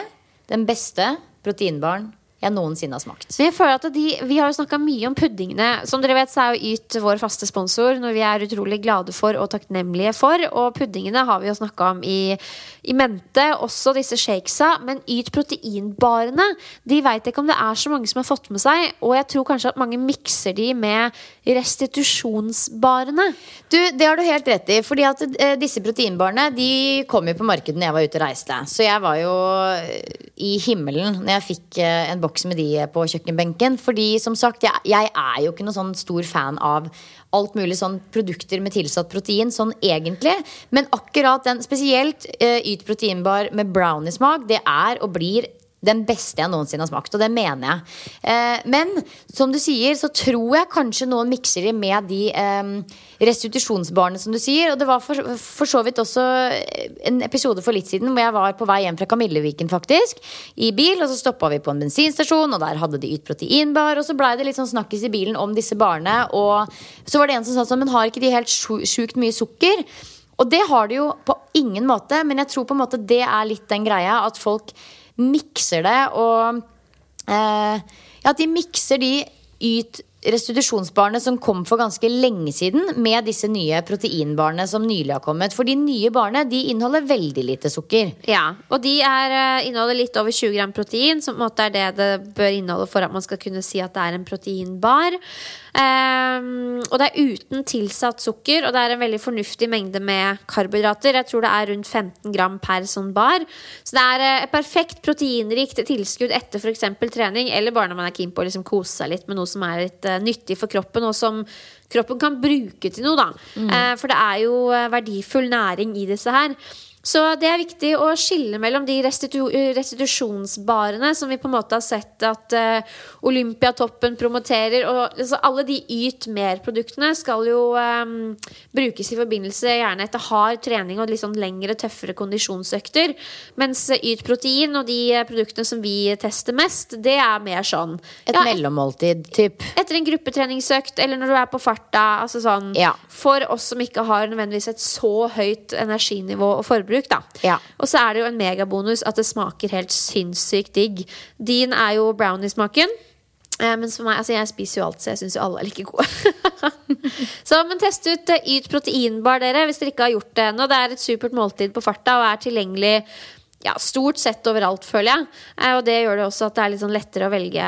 den beste proteinbaren jeg noensinne har smakt. Men jeg føler at de, Vi har jo snakka mye om puddingene. Som dere vet, så er jo Yt vår faste sponsor, noe vi er utrolig glade for og takknemlige for. Og puddingene har vi jo snakka om i, i mente, også disse shakesa. Men Yt proteinbarene, de veit ikke om det er så mange som har fått med seg. Og jeg tror kanskje at mange mikser de med restitusjonsbarene. Du, Det har du helt rett i. fordi at eh, Disse proteinbarene de kom jo på markedet når jeg var ute og reiste. Så jeg var jo eh, i himmelen når jeg fikk eh, en boks med de på kjøkkenbenken. Fordi som sagt, jeg, jeg er jo ikke noen sånn stor fan av alt mulig sånn produkter med tilsatt protein, sånn egentlig. Men akkurat den, spesielt uh, Yt proteinbar med brownie-smak, det er og blir den beste jeg noensinne har smakt, og det mener jeg. Eh, men som du sier, så tror jeg kanskje noen mikser det med de eh, restitusjonsbarene, som du sier. Og det var for, for så vidt også en episode for litt siden hvor jeg var på vei hjem fra Kamilleviken, faktisk, i bil, og så stoppa vi på en bensinstasjon, og der hadde de ytt proteinbar, og så blei det litt sånn snakkis i bilen om disse barene, og så var det en som sa sånn, men har ikke de helt sju- sjukt mye sukker? Og det har de jo på ingen måte, men jeg tror på en måte det er litt den greia at folk mikser det og eh, Ja, de mikser de yt restitusjonsbarene som kom for ganske lenge siden, med disse nye proteinbarene som nylig har kommet. For de nye barene de inneholder veldig lite sukker. Ja, og de er, eh, inneholder litt over 20 gram protein, som på en måte er det det bør inneholde for at man skal kunne si at det er en proteinbar. Ehm, og det er uten tilsatt sukker, og det er en veldig fornuftig mengde med karbohydrater. Jeg tror det er rundt 15 gram per sånn bar. Så det er eh, et perfekt proteinrikt tilskudd etter f.eks. trening, eller bare når man er keen på å liksom kose seg litt med noe som er litt eh, nyttig for kroppen, og som kroppen kan bruke til noe, da. Eh, for det er jo verdifull næring i disse her. Så det er viktig å skille mellom de restitu restitusjonsbarene som vi på en måte har sett at uh, Olympiatoppen promoterer. Og altså, alle de Yt mer-produktene skal jo um, brukes i forbindelse gjerne etter hard trening og litt sånn lengre, tøffere kondisjonsøkter. Mens Yt protein og de produktene som vi tester mest, det er mer sånn Et ja, mellommåltid, typ. etter en gruppetreningsøkt, eller når du er på farta. Altså sånn, Ja. For oss som ikke har nødvendigvis et så høyt energinivå og forbruk. Da. Ja. Og så er det jo en megabonus at det smaker helt sinnssykt digg. Din er jo brownie-smaken. Eh, mens for meg, altså Jeg spiser jo alt, så jeg syns jo alle er like gode. så, men test ut eh, Yt proteinbar, dere, hvis dere ikke har gjort det ennå. Det er et supert måltid på farta og er tilgjengelig ja, stort sett overalt, føler jeg. Eh, Og det gjør det også at det er litt sånn lettere å velge,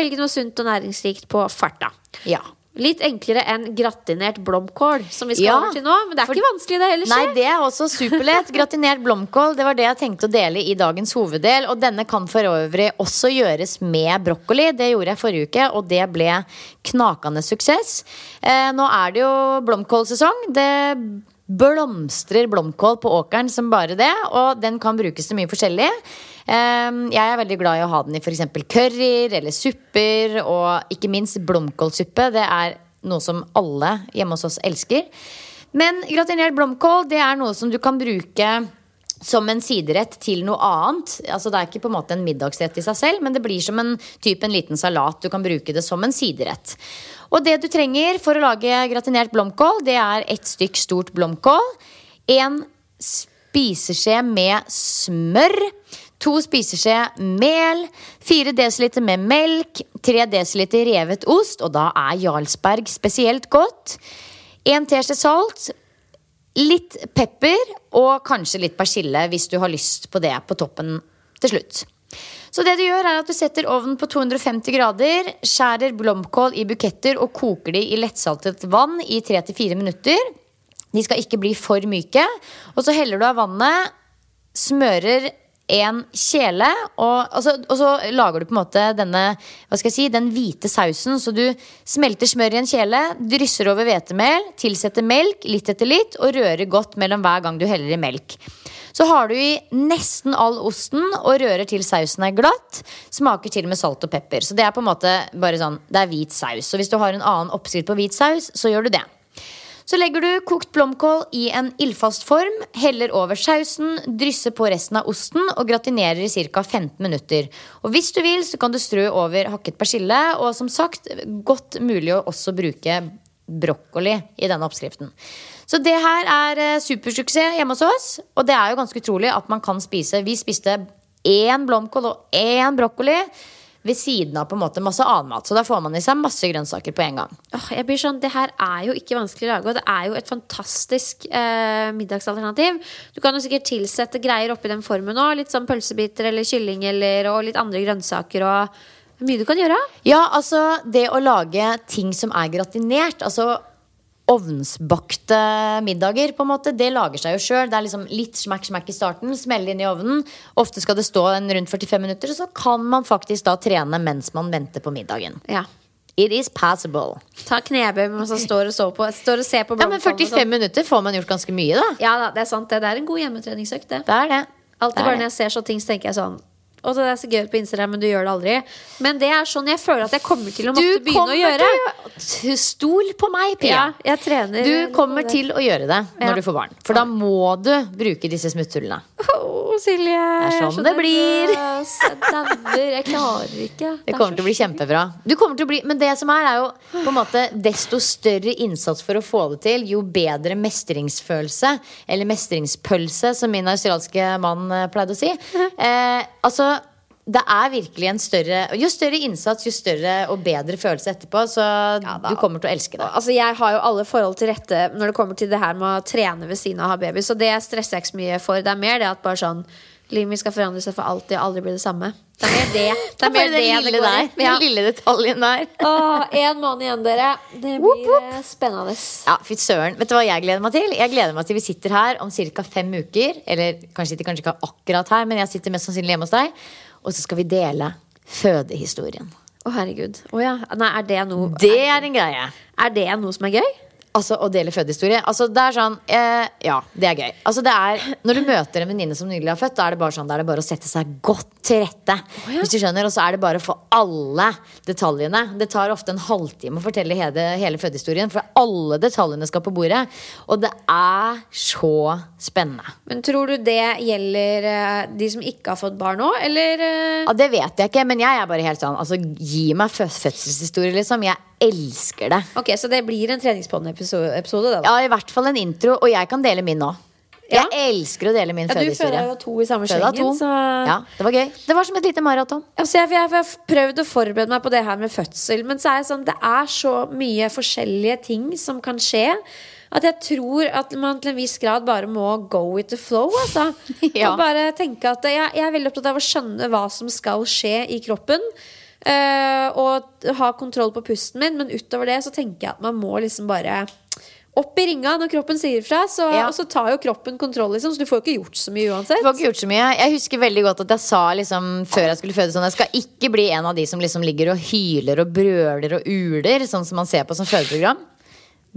velge noe sunt og næringsrikt på farta. Ja. Litt enklere enn gratinert blomkål, som vi skal Ja, over til nå. Men det er for- ikke vanskelig, det heller. Nei, det er også superlett. Gratinert blomkål, det var det jeg tenkte å dele i dagens hoveddel. Og denne kan for øvrig også gjøres med brokkoli. Det gjorde jeg forrige uke, og det ble knakende suksess. Eh, nå er det jo blomkålsesong. Det blomstrer blomkål på åkeren som bare det, og den kan brukes til mye forskjellig. Eh, jeg er veldig glad i å ha den i f.eks. curryer eller supper, og ikke minst blomkålsuppe. Det er noe som alle hjemme hos oss elsker. Men gratinert blomkål det er noe som du kan bruke som en siderett til noe annet. Altså Det er ikke på en måte en middagsrett i seg selv, men det blir som en type en liten salat. Du kan bruke det som en siderett. Og det du trenger for å lage gratinert blomkål, det er ett stykk stort blomkål. En spiseskje med smør. To spiseskje mel, 4 dl med melk, 3 dl revet ost, og da er Jarlsberg spesielt godt. En teskje salt, litt pepper og kanskje litt persille hvis du har lyst på det på toppen til slutt. Så det du gjør er at du setter ovnen på 250 grader, skjærer blomkål i buketter og koker de i lettsaltet vann i 3-4 minutter. De skal ikke bli for myke. Og så heller du av vannet, smører en kjele, og, altså, så, og så lager du på en måte denne hva skal jeg si, den hvite sausen. Så du smelter smør i en kjele, drysser over hvetemel, tilsetter melk litt etter litt og rører godt mellom hver gang du heller i melk. Så har du i nesten all osten og rører til sausen er glatt. Smaker til med salt og pepper. Så det er på en måte bare sånn, det er hvit saus. Så hvis du har en annen oppskrift på hvit saus, så gjør du det. Så legger du kokt blomkål i en ildfast form, heller over sausen, drysser på resten av osten og gratinerer i ca. 15 minutter. Og hvis du vil, så kan du strø over hakket persille, og som sagt, godt mulig å også bruke brokkoli i denne oppskriften. Så det her er eh, supersuksess hjemme hos oss, og det er jo ganske utrolig at man kan spise Vi spiste én blomkål og én brokkoli ved siden av på en måte masse annen mat. Så da får man i seg masse grønnsaker på en gang. Åh, jeg blir sånn, Det her er jo ikke vanskelig å lage, og det er jo et fantastisk eh, middagsalternativ. Du kan jo sikkert tilsette greier oppi den formen òg. Litt sånn pølsebiter eller kylling eller, og litt andre grønnsaker. og Mye du kan gjøre. Ja, altså det å lage ting som er gratinert, altså ovnsbakte middager, på en måte, det lager seg jo sjøl. Det er liksom litt smakk-smakk i starten, smelle inn i ovnen. Ofte skal det stå en rundt 45 minutter, så kan man faktisk da trene mens man venter på middagen. Ja. It is possible. Ta knebøy mens man står og, så på, står og ser på Ja, men 45 sånn. minutter får man gjort ganske mye, da. Ja da, det er sant. Det, det er en god hjemmetreningsøkt, det. Det er det. Alltid bare når jeg ser sånne ting, så tenker jeg sånn Å, det er så gøy på Instagram, men du gjør det aldri. Men det er sånn jeg føler at jeg kommer til å måtte begynne å gjøre. til Stol på meg, Pia. Ja, jeg trener Du kommer til å gjøre det Ja. når du får barn. For da må du bruke disse smutthullene. Å, Silje. Det er sånn så det blir. dauer. Jeg klarer ikke. Det kommer til å bli kjempebra. Du kommer til å bli, men det som er, er jo på en måte desto større innsats for å få det til, jo bedre mestringsfølelse, eller mestringspølse, som min australske mann eh, pleide å si. Eh, altså det er virkelig en større Jo større innsats, jo større og bedre følelse etterpå. Så du kommer til å elske det. Altså, jeg har jo alle forhold til rette når det kommer til det her med å trene ved siden av å ha baby, så det stresser jeg ikke så mye for. Det er mer det at bare sånn Livet mitt skal forandre seg for alltid og aldri bli det samme. Det er mer det. Det er mer det den det lille der. Den lille detaljen der. Én måned igjen, dere. Det blir eh, spennende. Ja, fy søren. Vet du hva jeg gleder meg til? Jeg gleder meg til vi sitter her om ca. fem uker. Eller kanskje kanskje ikke akkurat her, men jeg sitter mest sannsynlig hjemme hos deg. Og så skal vi dele fødehistorien. Å, herregud. Å ja. Nei, er det noe Det er en greie. Er det noe som er gøy? Altså, Å dele fødehistorie. Altså, det er sånn eh, Ja, det er gøy. Altså, det er, når du møter en venninne som nylig har født, da er det bare sånn, da er det bare å sette seg godt til rette. Hvis du skjønner, Og så er det bare å få alle detaljene. Det tar ofte en halvtime å fortelle hele, hele fødehistorien, for alle detaljene skal på bordet. Og det er så spennende. Men tror du det gjelder eh, de som ikke har fått barn nå, eller eh? Ja, Det vet jeg ikke, men jeg er bare helt sånn Altså, gi meg fødselshistorie, liksom. Jeg elsker det. Ok, Så det blir en treningspodden-episode? da? Ja, i hvert fall en intro. Og jeg kan dele min nå. Ja. Jeg elsker å dele min Ja, du fødehistorie. føler jo to i samme Føda slengen. Så... Ja, det var gøy. Det var som et lite maraton. Altså, jeg, jeg har prøvd å forberede meg på det her med fødsel, men så er det sånn, det er så mye forskjellige ting som kan skje. At jeg tror at man til en viss grad bare må go with the flow. Altså. Ja. Og bare tenke at jeg, jeg er veldig opptatt av å skjønne hva som skal skje i kroppen. Eh, og ha kontroll på pusten min, men utover det så tenker jeg at man må liksom bare opp i ringa når kroppen sier ifra. Så, Ja. Og så tar jo kroppen kontroll, liksom, så du får ikke gjort så mye uansett. Du får ikke gjort så mye. Jeg husker veldig godt at jeg sa liksom før jeg skulle føde sånn Jeg skal ikke bli en av de som liksom ligger og hyler og brøler og uler, sånn som man ser på som fødeprogram.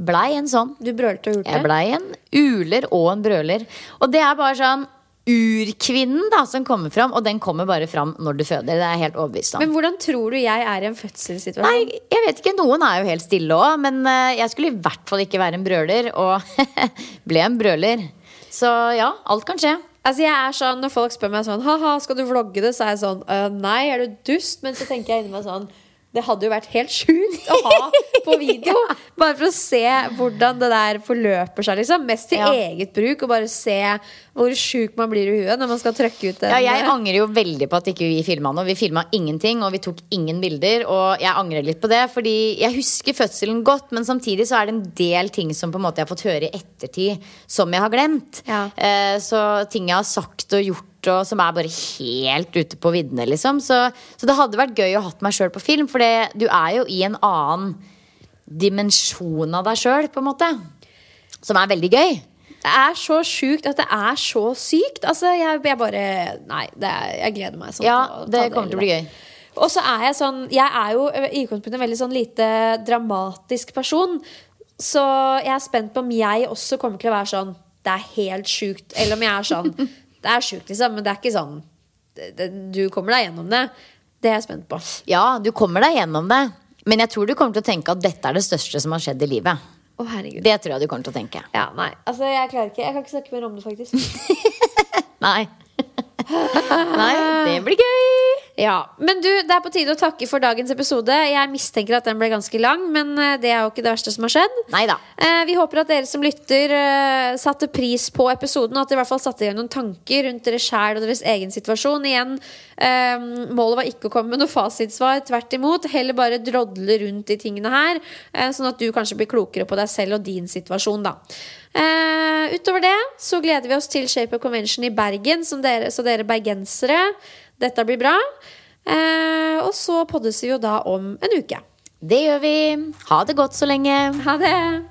Blei en sånn. Du brølte og Jeg blei en uler og en brøler. Og det er bare sånn urkvinnen da som kommer fram, og den kommer bare fram når du føder. Det er jeg helt overbevist om. Men hvordan tror du jeg er i en fødselssituasjon? Nei, jeg vet ikke. Noen er jo helt stille òg. Men eh, jeg skulle i hvert fall ikke være en brøler, og ble en brøler. Så ja, alt kan skje. Altså jeg er sånn, Når folk spør meg sånn Haha, skal du vlogge det? Så er jeg sånn «Øh, Nei, er du dust? Men så tenker jeg inni meg sånn Det hadde jo vært helt sjukt å ha på video. Bare for å se hvordan det der forløper seg. liksom Mest til Ja. eget bruk. Og bare se hvor sjuk man blir i huet når man skal trøkke ut en Ja, jeg angrer jo veldig på at ikke vi filma noe. Vi filma ingenting, og vi tok ingen bilder. Og jeg angrer litt på det, fordi jeg husker fødselen godt, men samtidig så er det en del ting som på en måte jeg har fått høre i ettertid, som jeg har glemt. Ja. Eh, så ting jeg har sagt og gjort og som er bare helt ute på viddene, liksom. Så, så det hadde vært gøy å hatt meg sjøl på film, for det, du er jo i en annen dimensjon av deg sjøl, på en måte. Som er veldig gøy. Det er så sjukt at det er så sykt. Altså, jeg, jeg bare Nei, det er, jeg gleder meg sånn Ja, det, det kommer til å bli gøy. Og så er jeg sånn Jeg er jo i utgangspunktet en veldig sånn lite dramatisk person. Så jeg er spent på om jeg også kommer til å være sånn Det er helt sjukt. Eller om jeg er sånn Det er sjukt, liksom, men det er ikke sånn det, det, Du kommer deg gjennom det. Det er jeg spent på. Ja, du kommer deg gjennom det. Men jeg tror du kommer til å tenke at dette er det største som har skjedd i livet. Å, herregud. Det tror jeg du kommer til å tenke. Ja, nei. Altså, jeg klarer ikke Jeg kan ikke snakke mer om det, faktisk. Nei. Nei, det blir gøy. Ja, Men du, det er på tide å takke for dagens episode. Jeg mistenker at den ble ganske lang, men eh, det er jo ikke det verste som har skjedd. Neida. Eh, vi håper at dere som lytter, eh, satte pris på episoden, og at dere i hvert fall satte i gang noen tanker rundt dere sjæl og deres egen situasjon. Igjen, målet var ikke å komme med noe fasitsvar, tvert imot. Heller bare drodle rundt de tingene her, sånn at du kanskje blir klokere på deg selv og din situasjon, da. Eh, utover det så gleder vi oss til Shape of Convention i Bergen, som dere, så dere bergensere. Dette blir bra. Eh, og så poddes vi jo da om en uke. Det gjør vi. Ha det godt så lenge. Ha det!